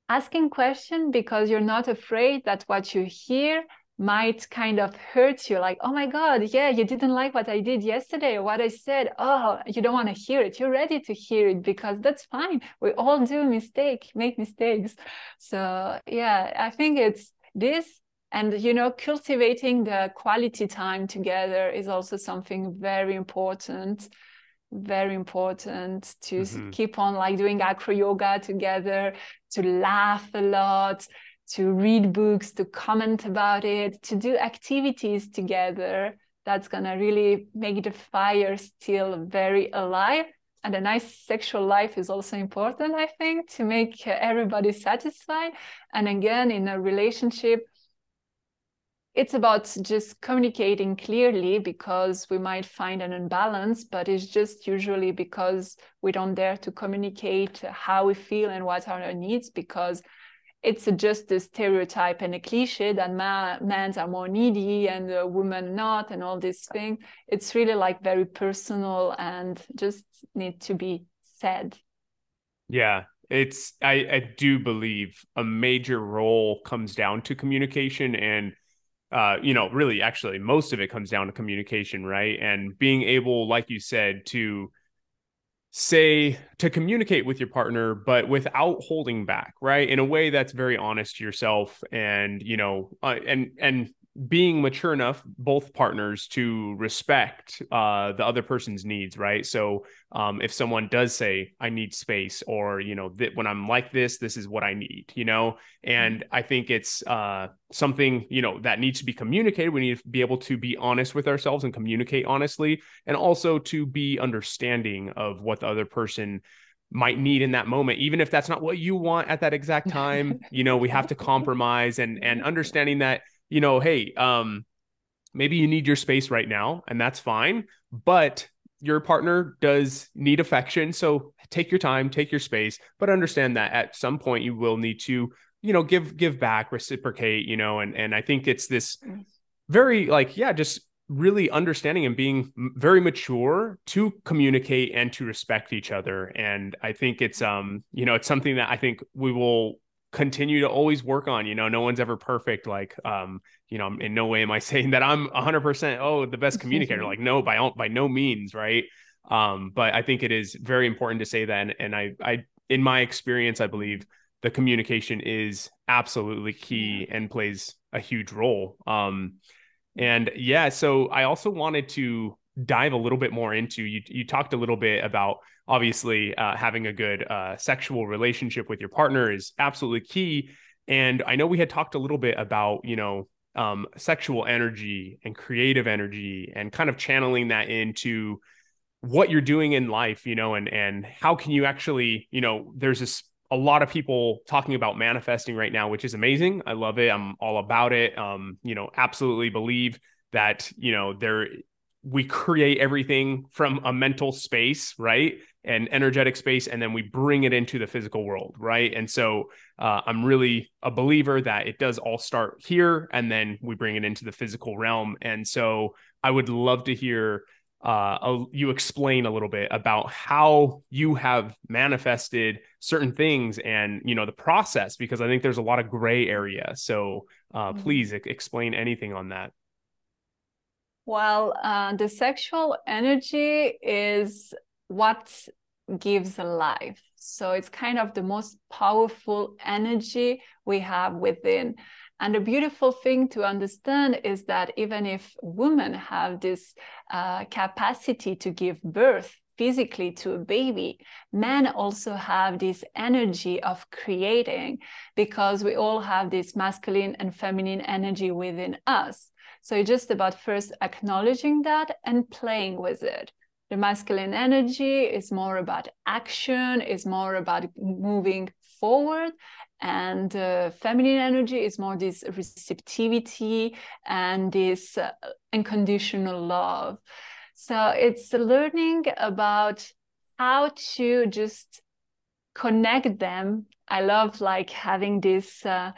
S2: asking question because you're not afraid that what you hear might kind of hurt you like oh my god yeah you didn't like what i did yesterday or what i said. Oh you don't want to hear it. You're ready to hear it because that's fine. We all do mistake make mistakes. So yeah i think it's this and you know cultivating the quality time together is also something very important very important to mm-hmm. keep on like doing acro yoga together to laugh a lot to read books to comment about it to do activities together. That's going to really make the fire still very alive. And a nice sexual life is also important i think to make everybody satisfied. And again in a relationship it's about just communicating clearly because we might find an imbalance, but it's just usually because we don't dare to communicate how we feel and what are our needs because it's just a stereotype and a cliche that ma- men are more needy and uh, women not and all this thing. It's really like very personal and just need to be said.
S1: Yeah, it's I, I do believe a major role comes down to communication and uh, you know, really actually most of it comes down to communication, right? And being able, like you said, to say to communicate with your partner but without holding back right in a way that's very honest to yourself and you know uh, and and being mature enough both partners to respect uh, the other person's needs right? So um, if someone does say i need space or you know that when i'm like this this is what i need you know? And mm-hmm. i think it's uh, something you know that needs to be communicated. We need to be able to be honest with ourselves and communicate honestly and also to be understanding of what the other person might need in that moment even if that's not what you want at that exact time. You know we have to compromise and and understanding that you know, hey, um, maybe you need your space right now, and that's fine. But your partner does need affection. So take your time, take your space, but understand that at some point you will need to, you know, give give back, reciprocate, you know, and and I think it's this very like, yeah, just really understanding and being very mature to communicate and to respect each other and i think it's um you know it's something that i think we will continue to always work on you know no one's ever perfect like um you know in no way am i saying that i'm 100% oh the best communicator like no by all, by no means right? Um but i think it is very important to say that and, and i i in my experience i believe the communication is absolutely key and plays a huge role. Um and yeah so i also wanted to dive a little bit more into you you talked a little bit about obviously uh, having a good uh, sexual relationship with your partner is absolutely key. And i know we had talked a little bit about you know um, sexual energy and creative energy and kind of channeling that into what you're doing in life you know and and how can you actually you know there's this a lot of people talking about manifesting right now which is amazing. I love it. I'm all about it. Um you know absolutely believe that you know there we create everything from a mental space, right? And energetic space, and then we bring it into the physical world, right? And so uh, I'm really a believer that it does all start here, and then we bring it into the physical realm. And so I would love to hear uh, you explain a little bit about how you have manifested certain things and you know the process because I think there's a lot of gray area. So uh, mm-hmm. please explain anything on that.
S2: Well, uh, the sexual energy is what gives life. So it's kind of the most powerful energy we have within. And the beautiful thing to understand is that even if women have this uh, capacity to give birth physically to a baby, men also have this energy of creating because we all have this masculine and feminine energy within us. So just about first acknowledging that and playing with it. The masculine energy is more about action, is more about moving forward. And uh, feminine energy is more this receptivity and this uh, unconditional love. So it's learning about how to just connect them. I love like having this uh,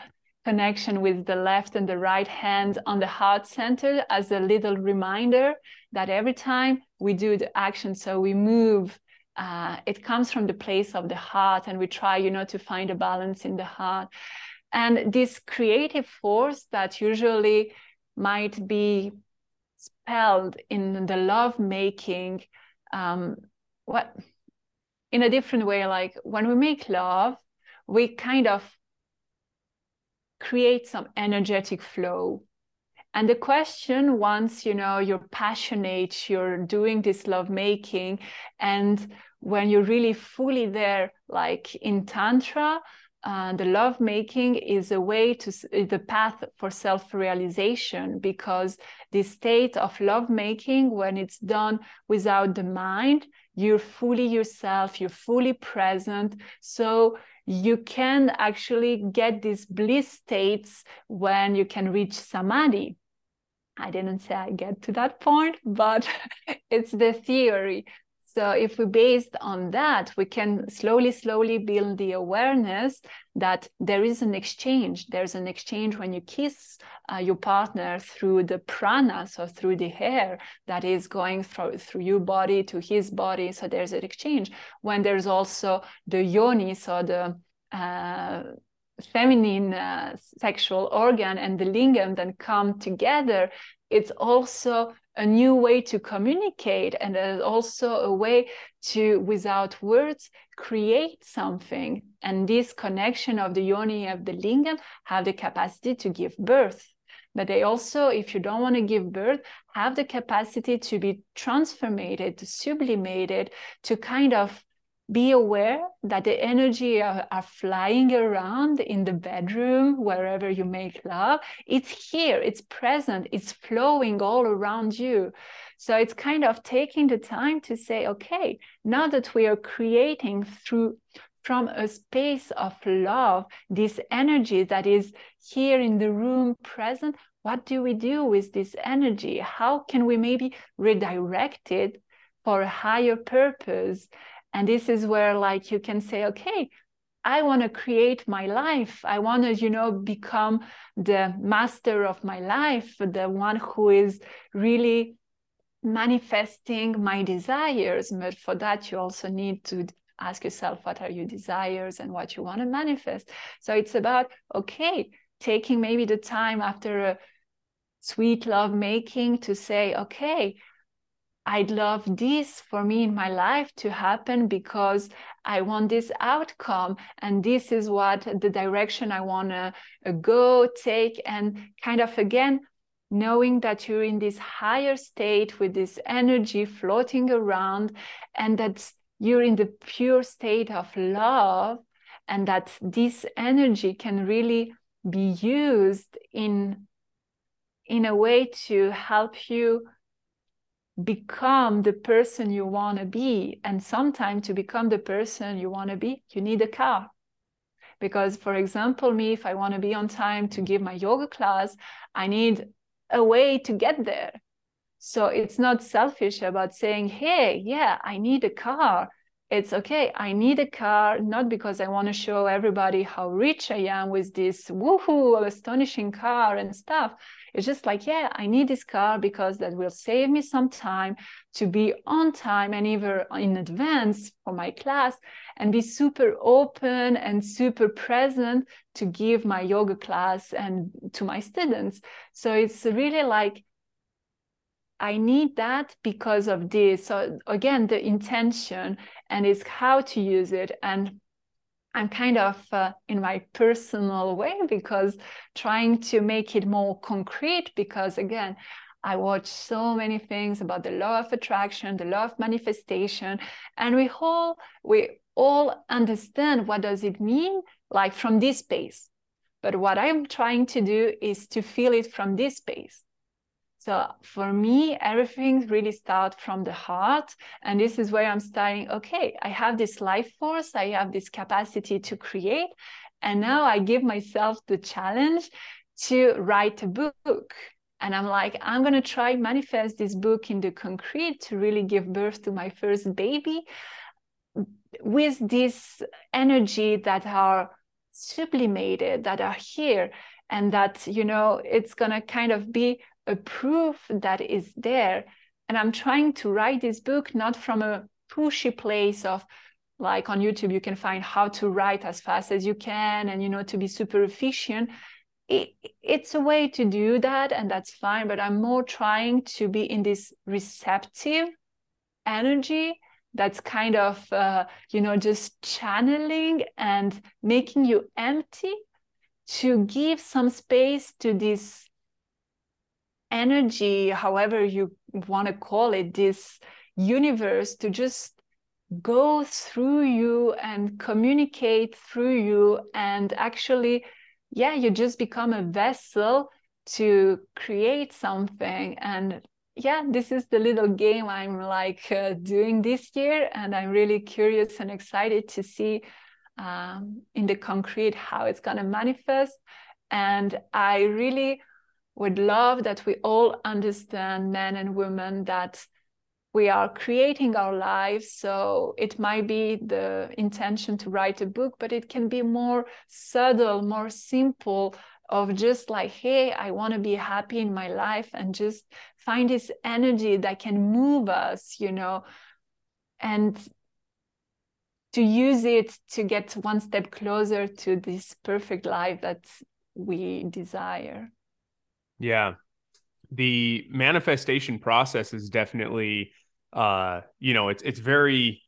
S2: connection with the left and the right hand on the heart center as a little reminder that every time we do the action, so we move, uh, it comes from the place of the heart, and we try, you know, to find a balance in the heart. And this creative force that usually might be spelled in the love making, um, what in a different way, like when we make love, we kind of create some energetic flow. And the question once you know you're passionate you're doing this love making and when you're really fully there like in tantra uh, the love making is a way to the path for self realization because the state of love making when it's done without the mind you're fully yourself you're fully present. So you can actually get these bliss states when you can reach samadhi. I didn't say I get to that point, but it's the theory. So if we based on that, we can slowly, slowly build the awareness that there is an exchange. There's an exchange when you kiss uh, your partner through the prana, so through the hair that is going through, through your body to his body. So there's an exchange. When there's also the yoni, so the uh, feminine uh, sexual organ and the lingam then come together, it's also a new way to communicate and also a way to without words create something. And this connection of the yoni of the lingam have the capacity to give birth. But they also if you don't want to give birth have the capacity to be transformated to sublimated to kind of be aware that the energy are, are, flying around in the bedroom wherever you make love it's here it's present it's flowing all around you. So it's kind of taking the time to say okay now that we are creating through from a space of love this energy that is here in the room present what do we do with this energy? How can we maybe redirect it for a higher purpose and this is where like you can say okay i want to create my life. I want to you know become the master of my life the one who is really manifesting my desires. But for that you also need to ask yourself what are your desires and what you want to manifest? So it's about okay taking maybe the time after a sweet love making to say okay I'd love this for me in my life to happen because I want this outcome. And this is what the direction I want to uh, go, take, and kind of again, knowing that you're in this higher state with this energy floating around and that you're in the pure state of love and that this energy can really be used in in a way to help you become the person you want to be. And sometimes to become the person you want to be, you need a car. Because, for example, me, if I want to be on time to give my yoga class, I need a way to get there. So it's not selfish about saying, hey, yeah, I need a car. It's okay, I need a car, not because I want to show everybody how rich I am with this woohoo, astonishing car and stuff, it's just like, yeah, I need this car because that will save me some time to be on time and even in advance for my class and be super open and super present to give my yoga class and to my students. So it's really like, I need that because of this. So again, the intention and it's how to use it. And I'm kind of uh, in my personal way because trying to make it more concrete because again, I watch so many things about the law of attraction, the law of manifestation, and we all we all understand what does it mean like from this space. But what I'm trying to do is to feel it from this space. So for me, everything really starts from the heart. And this is where I'm starting. Okay, I have this life force, I have this capacity to create. And now I give myself the challenge to write a book. And I'm like, I'm going to try manifest this book in the concrete to really give birth to my first baby with this energy that are sublimated, that are here. And that, you know, it's going to kind of be a proof that is there. And I'm trying to write this book not from a pushy place of like on YouTube, you can find how to write as fast as you can and, you know, to be super efficient. It, it's a way to do that, and that's fine. But I'm more trying to be in this receptive energy that's kind of, uh, you know, just channeling and making you empty to give some space to this energy, however you want to call it, this universe to just go through you and communicate through you and actually yeah you just become a vessel to create something. And yeah this is the little game i'm like uh, doing this year and i'm really curious and excited to see um, in the concrete how it's going to manifest. And i really would love that we all understand men and women that we are creating our lives. So it might be the intention to write a book but it can be more subtle more simple of just like hey i want to be happy in my life and just find this energy that can move us you know? And to use it to get one step closer to this perfect life that we desire
S1: yeah the manifestation process is definitely uh you know it's it's very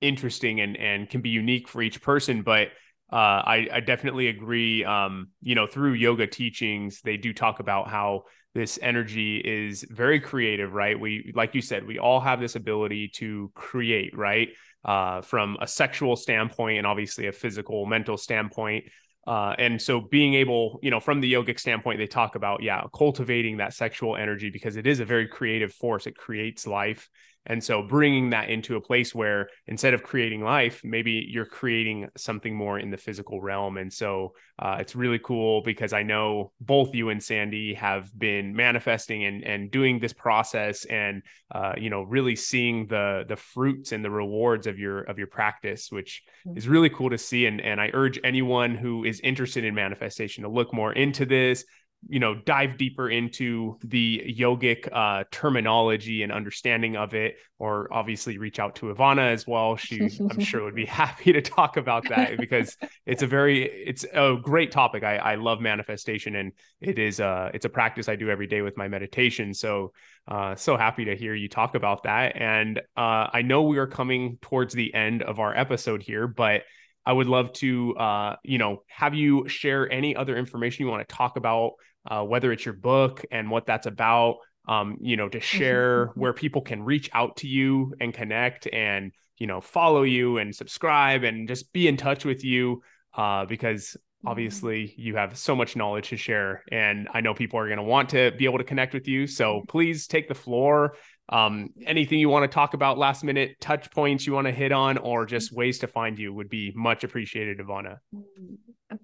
S1: interesting and and can be unique for each person but uh, I, I definitely agree. Um, you know, through yoga teachings, they do talk about how this energy is very creative, right? We, like you said, we all have this ability to create, right? Uh, from a sexual standpoint and obviously a physical, mental standpoint. Uh, and so being able, you know, from the yogic standpoint, they talk about, yeah, cultivating that sexual energy because it is a very creative force. It creates life. And so bringing that into a place where instead of creating life, maybe you're creating something more in the physical realm. And so uh, it's really cool because I know both you and Sandy have been manifesting and, and doing this process and, uh, you know, really seeing the, the fruits and the rewards of your, of your practice, which mm-hmm. is really cool to see. And, and I urge anyone who is interested in manifestation to look more into this, you know dive deeper into the yogic uh, terminology and understanding of it or obviously reach out to ivana as well. She i'm sure would be happy to talk about that because it's a very it's a great topic. I, I love manifestation and it is uh it's a practice i do every day with my meditation. So uh so happy to hear you talk about that. And uh i know we are coming towards the end of our episode here but I would love to, uh, you know, have you share any other information you want to talk about, uh, whether it's your book and what that's about, um, you know, to mm-hmm, share mm-hmm. where people can reach out to you and connect and, you know, follow you and subscribe and just be in touch with you uh, because mm-hmm. obviously you have so much knowledge to share and i know people are going to want to be able to connect with you so please take the floor um, anything you want to talk about last minute touch points you want to hit on or just ways to find you would be much appreciated ivana.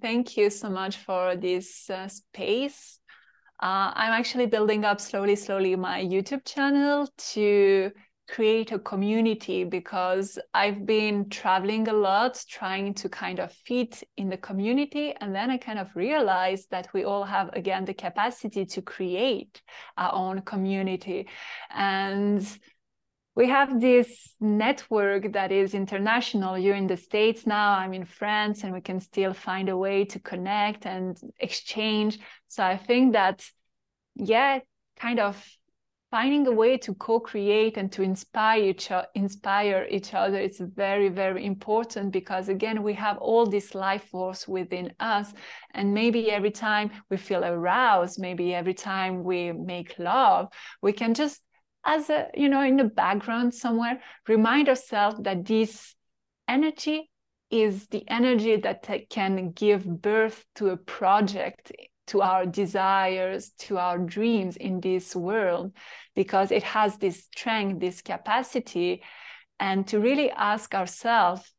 S2: Thank you so much for this uh, space. Uh, i'm actually building up slowly slowly my youtube channel to create a community because I've been traveling a lot, trying to kind of fit in the community. And then I kind of realized that we all have, again, the capacity to create our own community. And we have this network that is international. You're in the States now, I'm in France, and we can still find a way to connect and exchange. So I think that, yeah, kind of finding a way to co-create and to inspire each, inspire each other is very very important because again we have all this life force within us. And maybe every time we feel aroused maybe every time we make love we can just as a you know in the background somewhere remind ourselves that this energy is the energy that can give birth to a project to our desires, to our dreams in this world, because it has this strength, this capacity, and to really ask ourselves,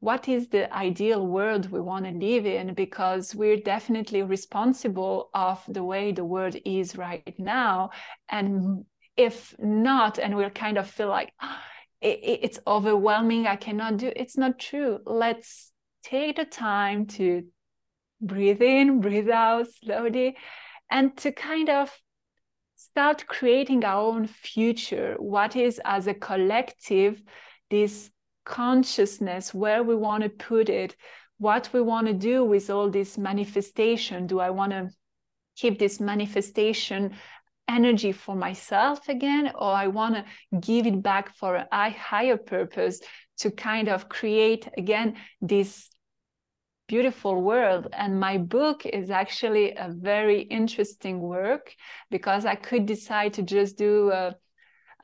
S2: what is the ideal world we want to live in? Because we're definitely responsible of the way the world is right now. And if not, and we'll kind of feel like oh, it, it's overwhelming, I cannot do, it's not true. Let's take the time to breathe in, breathe out slowly, and to kind of start creating our own future. What is, as a collective, this consciousness, where we want to put it, what we want to do with all this manifestation. Do I want to keep this manifestation energy for myself again, or I want to give it back for a higher purpose to kind of create again this beautiful world. And my book is actually a very interesting work because I could decide to just do, a,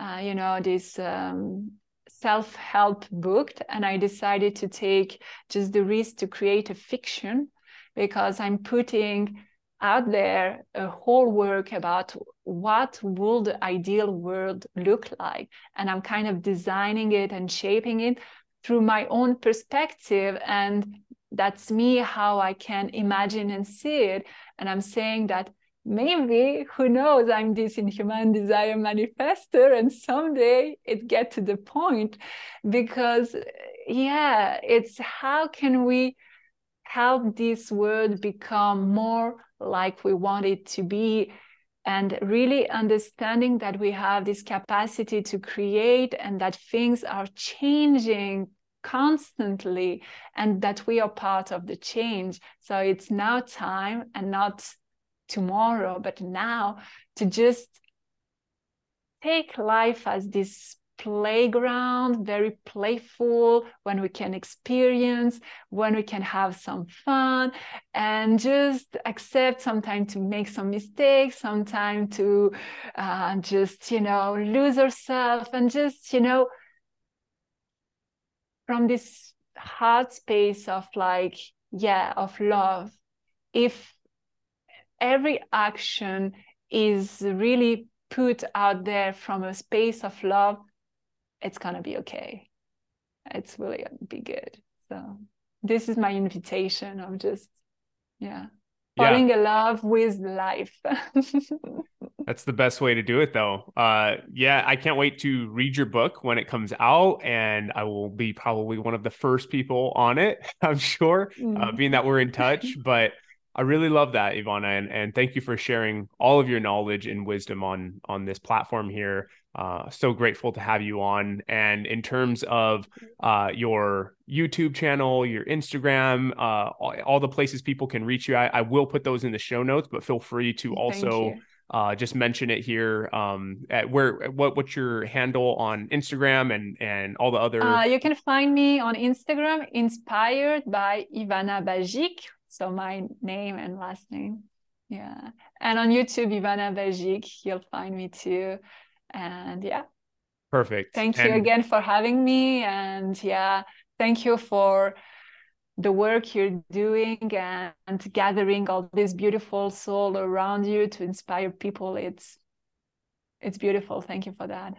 S2: uh, you know, this um, self-help book, and I decided to take just the risk to create a fiction because I'm putting out there a whole work about what will the ideal world look like. And i'm kind of designing it and shaping it through my own perspective. And that's me how i can imagine and see it. And i'm saying that maybe who knows i'm this inhuman desire manifester and someday it get to the point because yeah it's how can we help this world become more like we want it to be? And really understanding that we have this capacity to create and that things are changing constantly and that we are part of the change. So it's now time and not tomorrow, but now to just take life as this playground, very playful, when we can experience, when we can have some fun, and just accept sometimes to make some mistakes, sometimes to uh, just, you know, lose ourselves, and just, you know, from this heart space of like, yeah, of love. If every action is really put out there from a space of love, it's gonna be okay. It's really gonna be good. So this is my invitation of just yeah falling yeah. in love with life.
S1: That's the best way to do it, though. Uh, yeah, I can't wait to read your book when it comes out, and I will be probably one of the first people on it. I'm sure, mm. uh, being that we're in touch. But I really love that, Ivana, and, and thank you for sharing all of your knowledge and wisdom on on this platform here. Uh, so grateful to have you on. And in terms of uh, your YouTube channel, your Instagram, uh, all, all, the places people can reach you, I, I, will put those in the show notes. But feel free to also uh, just mention it here. Um, at where what what's your handle on Instagram and and all the other?
S2: Uh, you can find me on Instagram, inspired by Ivana Bajik so my name and last name. Yeah. And on YouTube, Ivana Bajik, you'll find me too. And yeah.
S1: Perfect.
S2: Thank you again for having me. And yeah, thank you for the work you're doing and gathering all this beautiful soul around you to inspire people. It's it's beautiful. Thank you for that.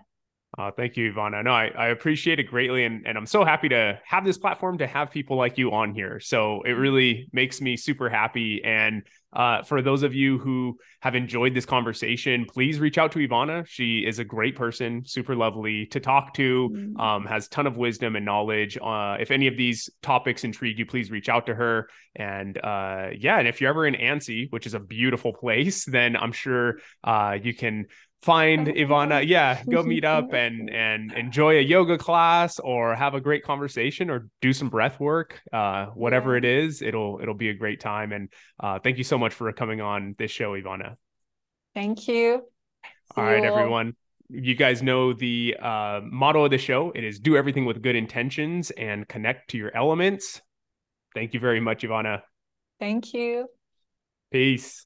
S1: Uh, thank you, Ivana. No, I, I appreciate it greatly. And, and I'm so happy to have this platform to have people like you on here. So it mm-hmm. really makes me super happy. And uh, for those of you who have enjoyed this conversation, please reach out to Ivana. She is a great person, super lovely to talk to, mm-hmm. um, has ton of wisdom and knowledge. Uh, if any of these topics intrigue you, please reach out to her. And uh, yeah, and if you're ever in Annecy, which is a beautiful place, then I'm sure uh, you can find Ivana, yeah, go meet up and and enjoy a yoga class or have a great conversation or do some breath work. Uh, whatever it is, it'll it'll be a great time. And uh, thank you so much for coming on this show, Ivana.
S2: Thank you.
S1: See all right, you. everyone. You guys know the uh, motto of the show. It is do everything with good intentions and connect to your elements. Thank you very much, Ivana.
S2: Thank you.
S1: Peace.